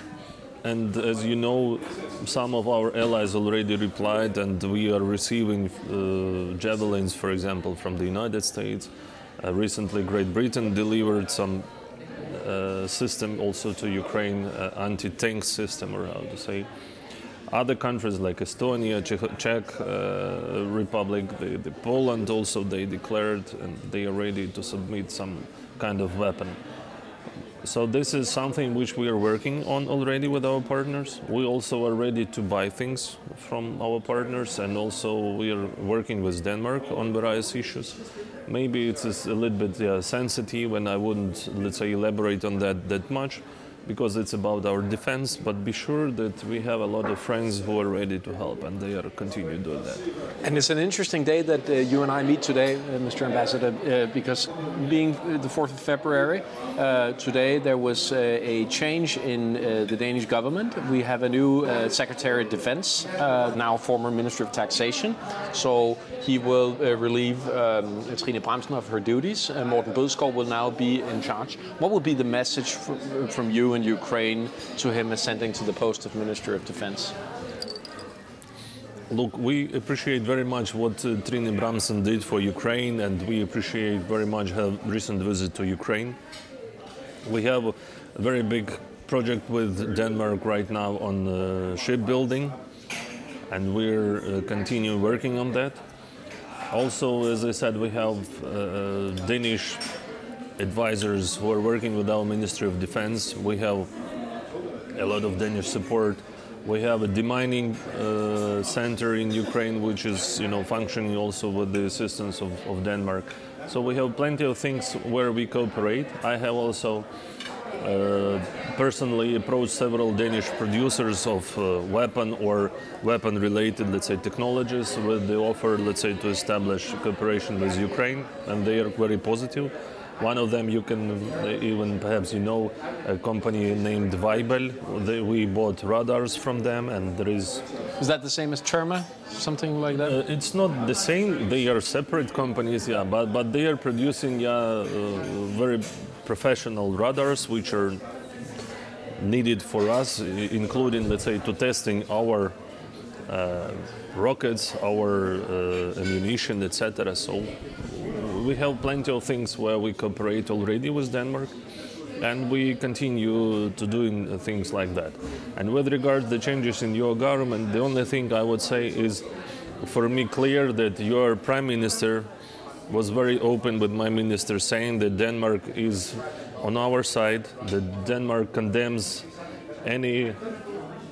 and as you know, some of our allies already replied, and we are receiving uh, javelins, for example, from the United States. Uh, recently, Great Britain delivered some uh, system also to Ukraine, uh, anti-tank system, or how to say. Other countries like Estonia, Czech, Czech uh, Republic, the, the Poland also they declared and they are ready to submit some kind of weapon. So this is something which we are working on already with our partners. We also are ready to buy things from our partners, and also we are working with Denmark on various issues. Maybe it's a little bit yeah, sensitive, and I wouldn't, let's say, elaborate on that that much because it's about our defense, but be sure that we have a lot of friends who are ready to help and they are continue doing that. And it's an interesting day that uh, you and I meet today, uh, Mr. Ambassador, uh, because being the 4th of February, uh, today there was uh, a change in uh, the Danish government. We have a new Secretary of Defense, now former Minister of Taxation. So he will relieve um, Trine Bramsen of her duties. And Morten Bødskov will now be in charge. What will be the message from you in Ukraine to him ascending to the post of Minister of Defense? Look, we appreciate very much what uh, Trine Bramsen did for Ukraine, and we appreciate very much her recent visit to Ukraine. We have a very big project with Denmark right now on uh, shipbuilding, and we're uh, continue working on that. Also, as I said, we have uh, Danish advisors who are working with our Ministry of Defense. We have a lot of Danish support We have a demining uh, center in Ukraine, which is you know functioning also with the assistance of, of Denmark. So we have plenty of things where we cooperate. I have also uh, personally approached several Danish producers of uh, weapon or weapon-related, let's say, technologies with the offer, let's say, to establish cooperation with Ukraine, and they are very positive. One of them, you can even perhaps you know a company named Weibel. They, we bought radars from them, and there is. Is that the same as Terma, something like that? Uh, it's not the same. They are separate companies, yeah, but but they are producing yeah uh, very professional radars, which are needed for us, including let's say to testing our uh, rockets, our uh, ammunition, etc. So we have plenty of things where we cooperate already with Denmark, and we continue to doing things like that. And with regard to the changes in your government, the only thing I would say is, for me, clear that your prime minister was very open with my minister, saying that Denmark is on our side, that Denmark condemns any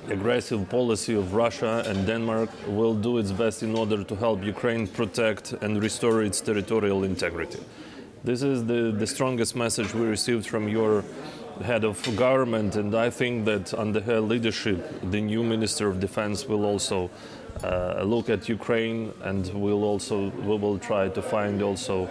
aggressive policy of Russia and Denmark will do its best in order to help Ukraine protect and restore its territorial integrity. This is the, the strongest message we received from your head of government, and I think that under her leadership, the new Minister of Defense will also uh, look at Ukraine, and will also we will try to find also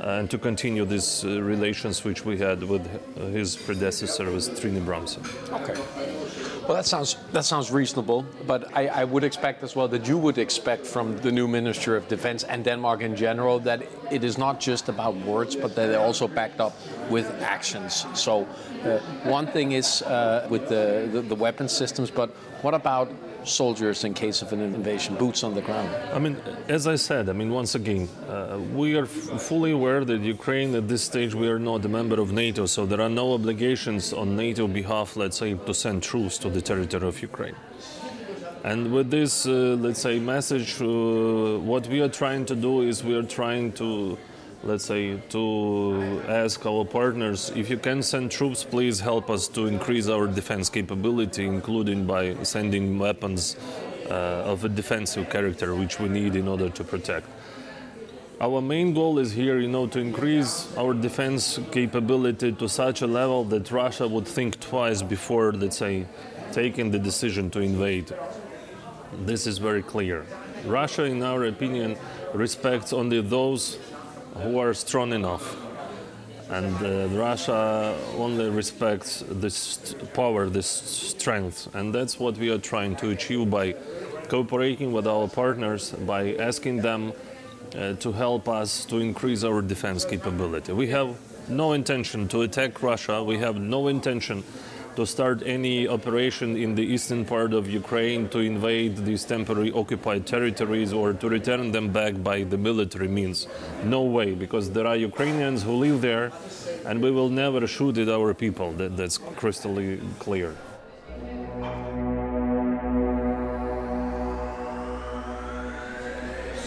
uh, and to continue these uh, relations which we had with his predecessor, with Trine Bramsen. Okay. Well, that sounds that sounds reasonable, but I, I, would expect as well that you would expect from the new Minister of Defense and Denmark in general that it is not just about words, but that they're also backed up with actions. So, uh, one thing is uh, with the, the, the weapon systems, but what about soldiers in case of an invasion, boots on the ground? I mean, as I said, I mean, once again, uh, we are f- fully aware that Ukraine at this stage we are not a member of NATO, so there are no obligations on NATO behalf, let's say, to send troops to the territory of Ukraine. And with this, uh, let's say, message, uh, what we are trying to do is we are trying to let's say, to ask our partners if you can send troops, please help us to increase our defense capability, including by sending weapons uh, of a defensive character, which we need in order to protect. Our main goal is here, you know, to increase our defense capability to such a level that Russia would think twice before, let's say, taking the decision to invade. This is very clear. Russia, in our opinion, respects only those who are strong enough. And uh, Russia only respects this power, this strength. And that's what we are trying to achieve by cooperating with our partners, by asking them uh, to help us to increase our defense capability. We have no intention to attack Russia, we have no intention to start any operation in the eastern part of Ukraine to invade these temporary occupied territories or to return them back by the military means. No way, because there are Ukrainians who live there and we will never shoot at our people. That, that's crystal clear.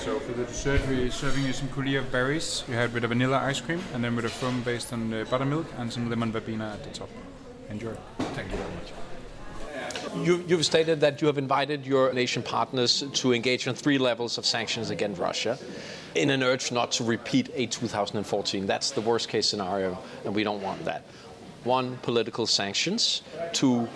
So for the dessert, we're serving you some coulis berries. You had with a vanilla ice cream, and then with a foam based on uh, buttermilk and some lemon verbena at the top. Enjoy. Thank you very much. You, you've stated that you have invited your nation partners to engage on three levels of sanctions against Russia in an urge not to repeat a 2014. That's the worst case scenario, and we don't want that. One, political sanctions. Two,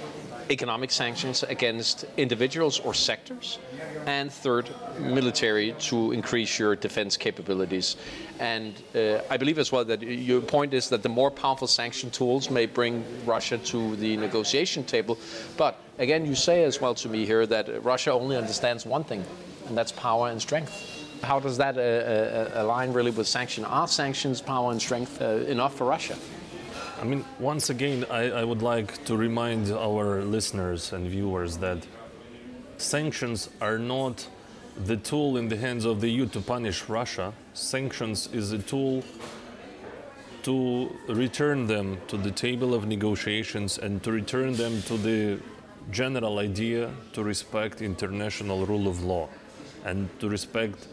economic sanctions against individuals or sectors, and third, military to increase your defense capabilities. And uh, I believe as well that your point is that the more powerful sanction tools may bring Russia to the negotiation table. But again, you say as well to me here that Russia only understands one thing, and that's power and strength. How does that uh, uh, align really with sanctions? Are sanctions, power, and strength uh, enough for Russia? I mean, once again, I, I, would like to remind our listeners and viewers that sanctions are not the tool in the hands of the EU to punish Russia. Sanctions is a tool to return them to the table of negotiations and to return them to the general idea to respect international rule of law and to respect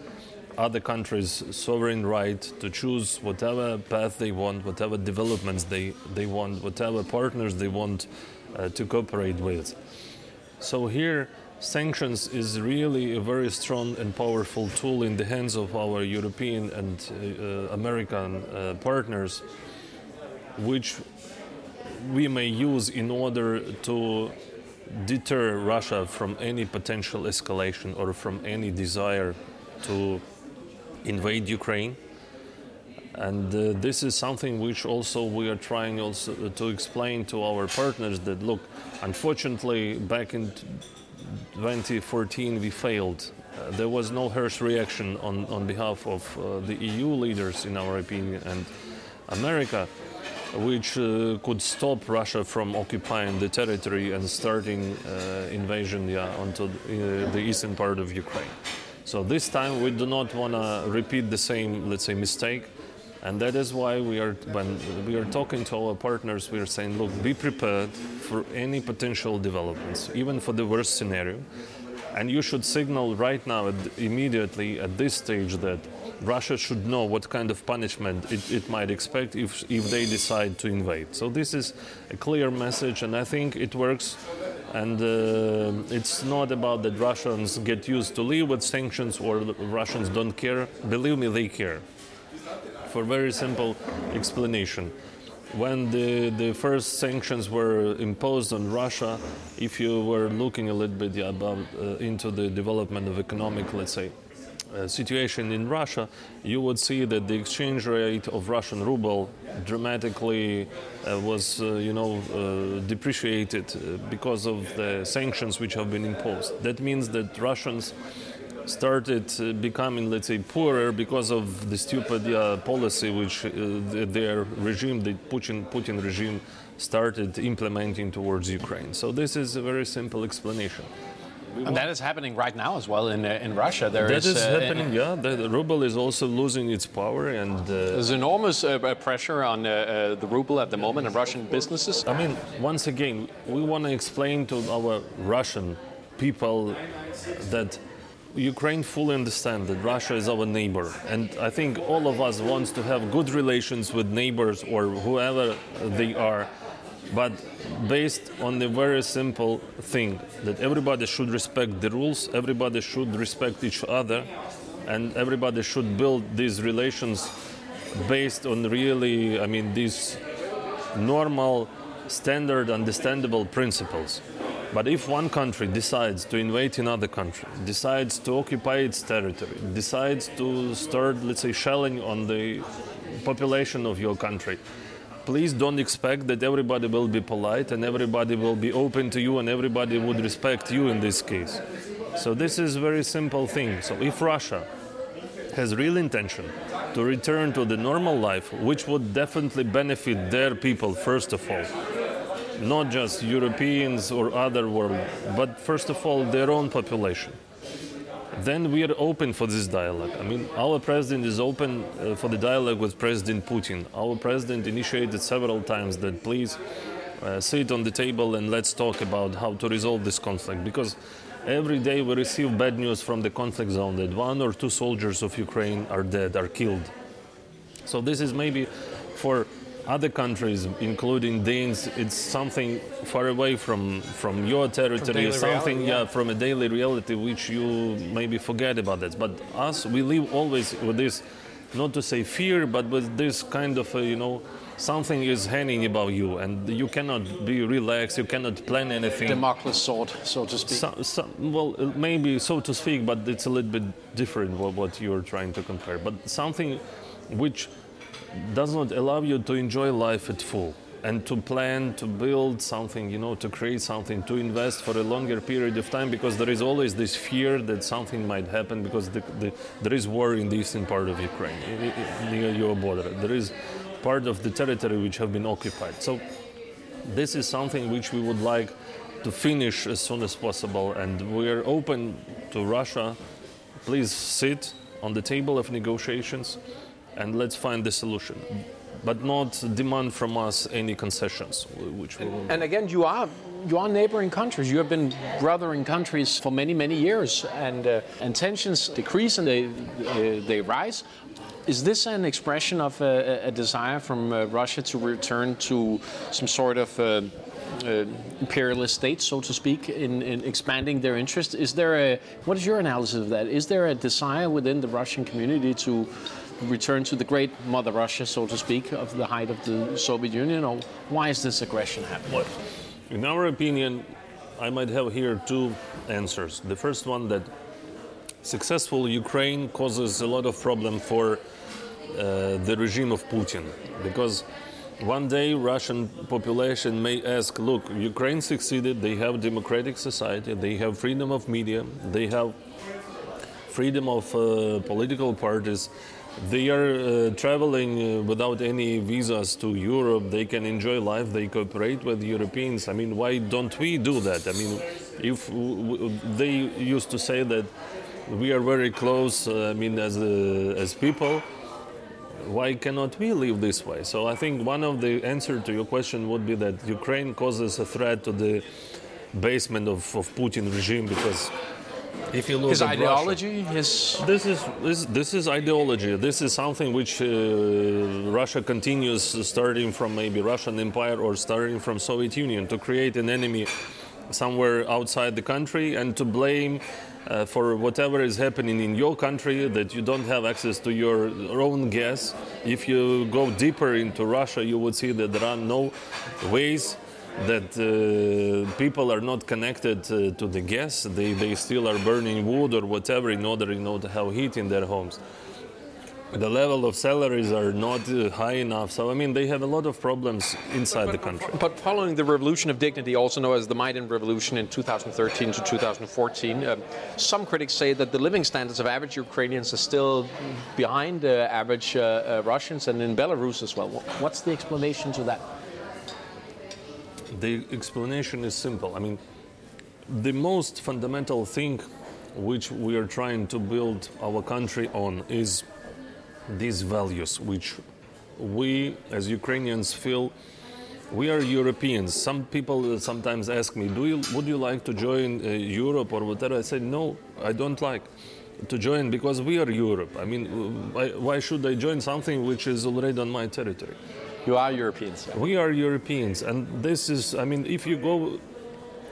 other countries' sovereign right to choose whatever path they want, whatever developments they, they want, whatever partners they want uh, to cooperate with. So here, sanctions is really a very strong and powerful tool in the hands of our European and uh, American uh, partners, which we may use in order to deter Russia from any potential escalation or from any desire to invade Ukraine. And uh, this is something which also we are trying also to explain to our partners that look, unfortunately, back in 2014 we failed. Uh, there was no harsh reaction on, on behalf of uh, the EU leaders, in our opinion, and America, which uh, could stop Russia from occupying the territory and starting uh, invasion yeah, onto uh, the eastern part of Ukraine. So this time we do not want to repeat the same, let's say, mistake. And that is why we are, when we are talking to our partners, we are saying, look, be prepared for any potential developments, even for the worst scenario. And you should signal right now, immediately at this stage, that Russia should know what kind of punishment it, it, might expect if, if they decide to invade. So this is a clear message, and I think it works. And uh, it's not about that Russians get used to live with sanctions or Russians don't care. Believe me, they care for very simple explanation. When the, the first sanctions were imposed on Russia, if you were looking a little bit about, uh, into the development of economic, let's say, uh, situation in Russia, you would see that the exchange rate of Russian ruble dramatically uh, was, uh, you know, uh, depreciated uh, because of the sanctions which have been imposed. That means that Russians started uh, becoming, let's say, poorer because of the stupid uh, policy which uh, their regime, the Putin, Putin regime, started implementing towards Ukraine. So this is a very simple explanation. And that is happening right now as well in, uh, in Russia. There that is, is uh, happening, yeah. The, the, ruble is also losing its power, and uh, there's enormous pressure on the ruble at the moment in Russian businesses. I mean, once again, we want to explain to our Russian people that Ukraine fully understands that Russia is our neighbor, and I think all of us wants to have good relations with neighbors or whoever they are, but based on the very simple thing that everybody should respect the rules, everybody should respect each other, and everybody should build these relations based on really, I mean, these normal, standard, understandable principles. But if one country decides to invade another country, decides to occupy its territory, decides to start, let's say, shelling on the population of your country, please don't expect that everybody will be polite and everybody will be open to you and everybody would respect you in this case. So this is a very simple thing. So if Russia has real intention to return to the normal life, which would definitely benefit their people first of all, not just Europeans or other world, but first of all their own population. Then we are open for this dialogue. I mean, our president is open uh, for the dialogue with President Putin. Our president initiated several times that please uh, sit on the table and let's talk about how to resolve this conflict because every day we receive bad news from the conflict zone that one or two soldiers of Ukraine are dead, are killed. So this is maybe for other countries, including Danes, it's something far away from, from your territory, from something reality, yeah. yeah. from a daily reality which you maybe forget about that. But us, we live always with this, not to say fear, but with this kind of, a, you know, something is hanging about you, and you cannot be relaxed. You cannot plan anything. Damocles sword, so to speak. So, so, well, maybe so to speak, but it's a little bit different what, what you're trying to compare. But something which does not allow you to enjoy life at full and to plan to build something you know to create something to invest for a longer period of time because there is always this fear that something might happen because the, the, there is war in the eastern part of ukraine near your border. There is part of the territory which have been occupied. So this is something which we would like to finish as soon as possible. And we are open to russia. Please sit on the table of negotiations and let's find the solution but not demand from us any concessions which and, and again you are you are neighboring countries. You have been brothering countries for many, many years, and, uh, and tensions decrease and they, uh, they rise. Is this an expression of a, a desire from uh, Russia to return to some sort of uh, uh, imperialist state, so to speak, in, in, expanding their interest? Is there a what is your analysis of that? Is there a desire within the Russian community to return to the great mother Russia, so to speak, of the height of the Soviet Union, or why is this aggression happening? In our opinion, I might have here two answers. The first one that successful Ukraine causes a lot of problem for uh, the regime of Putin because one day Russian population may ask, look, Ukraine succeeded, they have democratic society, they have freedom of media, they have freedom of uh, political parties, they are uh, traveling uh, without any visas to Europe, they can enjoy life, they cooperate with Europeans. I mean, why don't we do that? I mean, if they used to say that we are very close, uh, I mean, as, uh, as people, why cannot we live this way? So I think one of the answer to your question would be that Ukraine causes a threat to the basement of, of Putin regime because if you look his at ideology, Russia, his this is this, this is ideology. This is something which uh, Russia continues starting from maybe Russian Empire or starting from Soviet Union to create an enemy somewhere outside the country and to blame uh, for whatever is happening in your country that you don't have access to your own gas. If you go deeper into Russia, you would see that there are no ways that uh, people are not connected uh, to the gas. They, they still are burning wood or whatever in order you know, to have heat in their homes the level of salaries are not uh, high enough. So, I mean, they have a lot of problems inside but, the country. But following the Revolution of Dignity, also known as the Maidan Revolution in 2013 to 2014, uh, some critics say that the living standards of average Ukrainians are still behind uh, average uh, Russians and in Belarus as well. What's the explanation to that? The explanation is simple. I mean, the most fundamental thing which we are trying to build our country on is these values which we as Ukrainians feel we are Europeans. Some people sometimes ask me, "Do you would you like to join uh, Europe or whatever?" I say, "No, I don't like to join because we are Europe. I mean, why, why should I join something which is already on my territory?" You are Europeans. We are Europeans, and this is. I mean, if you go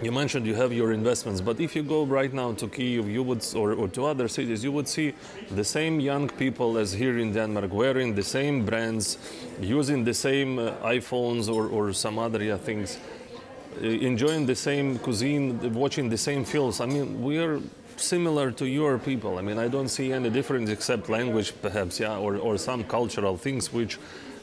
you mentioned you have your investments, but if you go right now to Kiev, you would, or, or, to other cities, you would see the same young people as here in Denmark, wearing the same brands, using the same uh, iPhones or, or some other yeah, things, enjoying the same cuisine, watching the same films. I mean, we are similar to your people. I mean, I don't see any difference except language, perhaps, yeah, or, or some cultural things which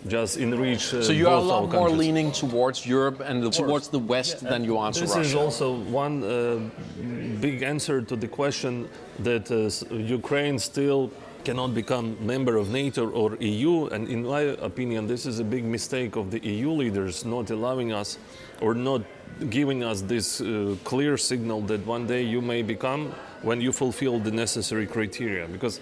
just enrich. Uh, so you are a lot more leaning towards Europe and the, towards the West yeah, than you are to this Russia. This is also one uh, big answer to the question that uh, Ukraine still cannot become member of NATO or EU. And in my opinion, this is a big mistake of the EU leaders not allowing us or not giving us this uh, clear signal that one day you may become when you fulfill the necessary criteria. Because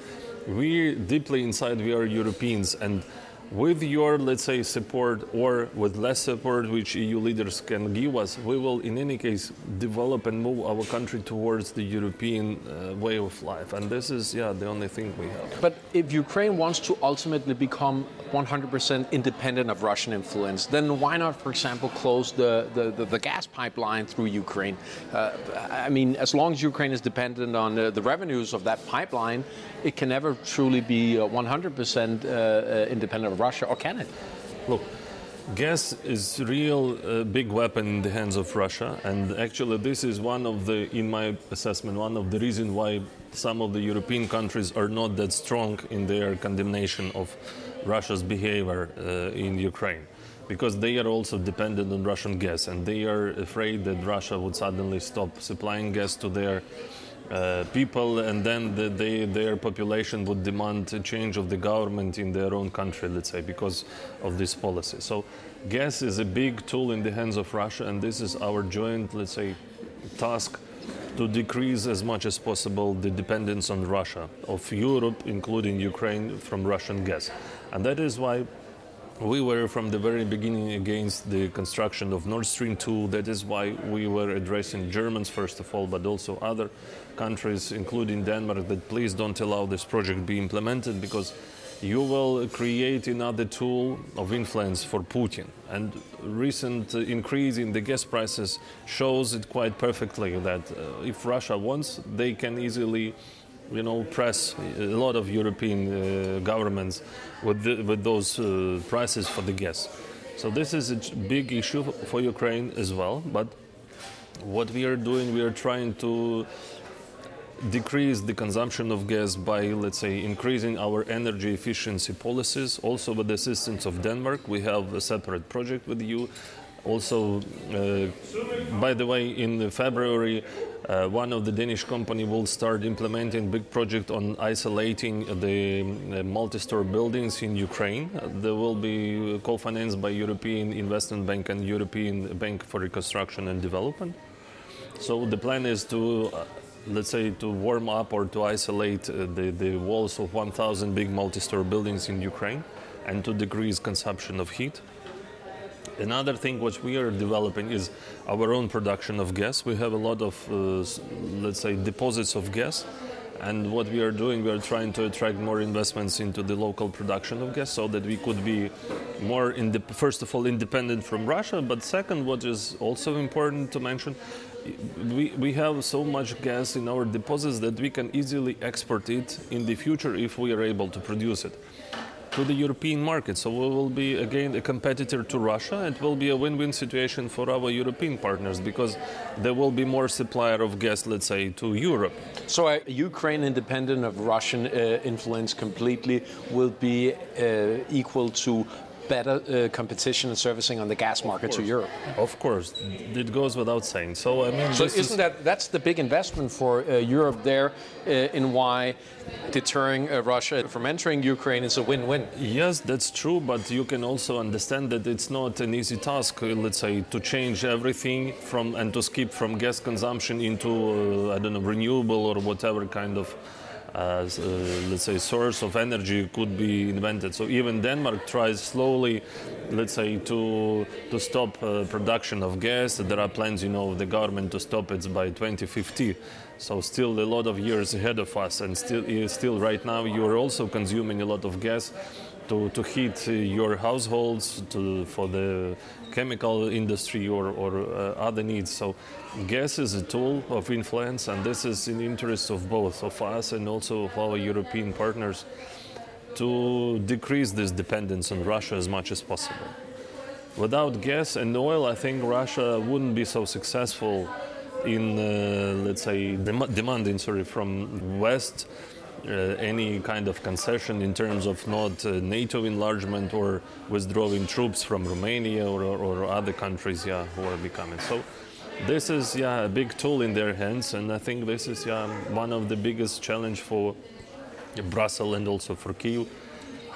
we deeply inside we are Europeans and with your, let's say, support or with less support which EU leaders can give us, we will in any case develop and move our country towards the European uh, way of life. And this is, yeah, the only thing we have. But if Ukraine wants to ultimately become 100% independent of Russian influence, then why not, for example, close the, the, the, the gas pipeline through Ukraine? Uh, I mean, as long as Ukraine is dependent on uh, the revenues of that pipeline, it can never truly be 100% uh, uh, independent of Russia, or can it? Look, gas is real uh, big weapon in the hands of Russia, and actually this is one of the, in my assessment, one of the reasons why some of the European countries are not that strong in their condemnation of Russia's behavior uh, in Ukraine. Because they are also dependent on Russian gas, and they are afraid that Russia would suddenly stop supplying gas to their uh, people, and then the, they, their population would demand a change of the government in their own country, let's say, because of this policy. So, gas is a big tool in the hands of Russia, and this is our joint, let's say, task to decrease as much as possible the dependence on Russia, of Europe, including Ukraine, from Russian gas. And that is why we were from the very beginning against the construction of Nord Stream 2. That is why we were addressing Germans first of all, but also other countries, including Denmark, that please don't allow this project be implemented because you will create another tool of influence for Putin. And recent increase in the gas prices shows it quite perfectly that uh, if Russia wants, they can easily you know, press a lot of European uh, governments with, the, with those uh, prices for the gas. So this is a big issue for Ukraine as well. But what we are doing, we are trying to decrease the consumption of gas by, let's say, increasing our energy efficiency policies. Also, with the assistance of Denmark, we have a separate project with you. Also, uh, by the way, in February, uh, one of the Danish company will start implementing big project on isolating the uh, multi-store buildings in Ukraine. Uh, they will be co-financed by European Investment Bank and European Bank for Reconstruction and Development. So the plan is to uh, let's say to warm up or to isolate uh, the, the walls of 1000 big multi story buildings in Ukraine and to decrease consumption of heat. Another thing which we are developing is our own production of gas. We have a lot of, uh, let's say, deposits of gas. And what we are doing, we are trying to attract more investments into the local production of gas so that we could be more, first of all, independent from Russia. But second, what is also important to mention, we, we have so much gas in our deposits that we can easily export it in the future if we are able to produce it to the European market. So we will be again a competitor to Russia. It will be a win-win situation for our European partners because there will be more supplier of gas, let's say, to Europe. So uh, Ukraine, independent of Russian uh, influence completely, will be uh, equal to better uh, competition and servicing on the gas market to Europe. Of course, it goes without saying. So I mean, so isn't is that that's the big investment for uh, Europe there uh, in why deterring uh, Russia from entering Ukraine is a win-win? Yes, that's true, but you can also understand that it's not an easy task. Let's say to change everything from and to skip from gas consumption into uh, I don't know renewable or whatever kind of as, uh, let's say, source of energy could be invented. So even Denmark tries slowly, let's say, to to stop uh, production of gas. There are plans, you know, of the government to stop it by 2050. So still a lot of years ahead of us, and still, still right now you are also consuming a lot of gas to, to heat your households, to, for the chemical industry or, or uh, other needs. So gas is a tool of influence, and this is in the interest of both of us and also of our European partners to decrease this dependence on Russia as much as possible. Without gas and oil, I think Russia wouldn't be so successful in, uh, let's say, dem- demanding sorry, from West any kind of concession in terms of not uh, NATO enlargement or withdrawing troops from Romania or, or, other countries, yeah, who are becoming. So this is yeah a big tool in their hands, and I think this is yeah one of the biggest challenge for Brussels and also for Kiev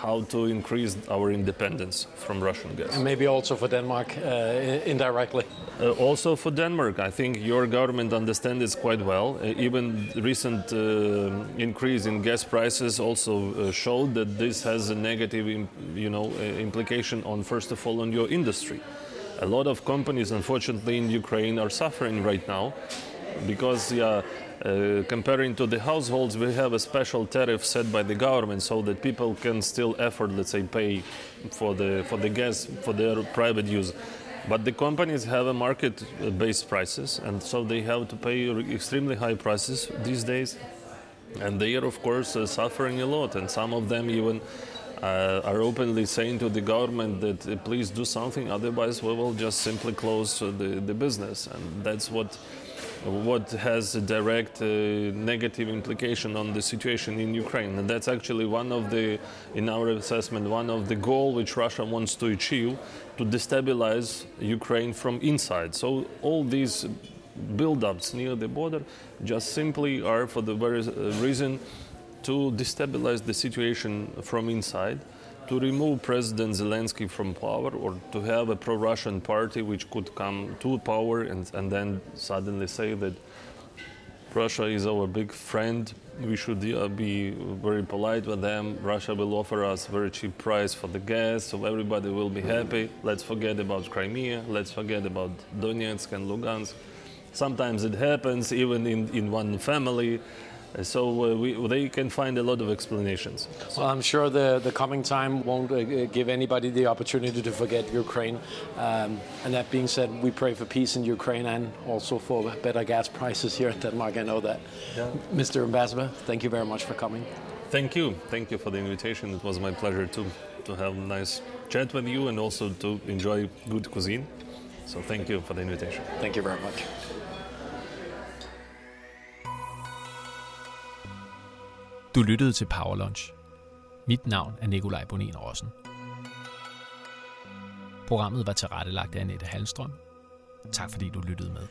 how to increase our independence from Russian gas. And maybe also for Denmark uh, indirectly. Uh, also for Denmark, I think your government understands this quite well. Uh, even recent uh, increase in gas prices also uh, showed that this has a negative, you know, uh, implication on first of all on your industry. A lot of companies, unfortunately, in Ukraine are suffering right now because yeah, uh, comparing to the households, we have a special tariff set by the government so that people can still afford, let's say, pay for the for the gas for their private use. But the companies have a market-based prices, and so they have to pay extremely high prices these days, and they are, of course, uh, suffering a lot. And some of them even uh, are openly saying to the government that uh, please do something, otherwise we will just simply close uh, the, the business. And that's what what has a direct uh, negative implication on the situation in Ukraine. And that's actually one of the, in our assessment, one of the goal which Russia wants to achieve to destabilize Ukraine from inside. So all these build-ups near the border just simply are for the very reason to destabilize the situation from inside to remove President Zelensky from power or to have a pro Russian party which could come to power and, and then suddenly say that Russia is our big friend. We should uh, be very polite with them. Russia will offer us very cheap price for the gas, so everybody will be happy. Let's forget about Crimea. Let's forget about Donetsk and Lugansk. Sometimes it happens even in, in one family. So uh, we, they can find a lot of explanations. Well, I'm sure the, the coming time won't uh, give anybody the opportunity to forget Ukraine. Um, and that being said, we pray for peace in Ukraine and also for better gas prices here in Denmark. I know that. Yeah. Mr. Ambassador, thank you very much for coming. Thank you. Thank you for the invitation. It was my pleasure to, to have a nice chat with you and also to enjoy good cuisine. So thank you for the invitation. Thank you very much. Du lyttede til Power Lunch. Mit navn er Nikolaj Bonin Rossen. Programmet var tilrettelagt af Annette Halstrøm. Tak fordi du lyttede med.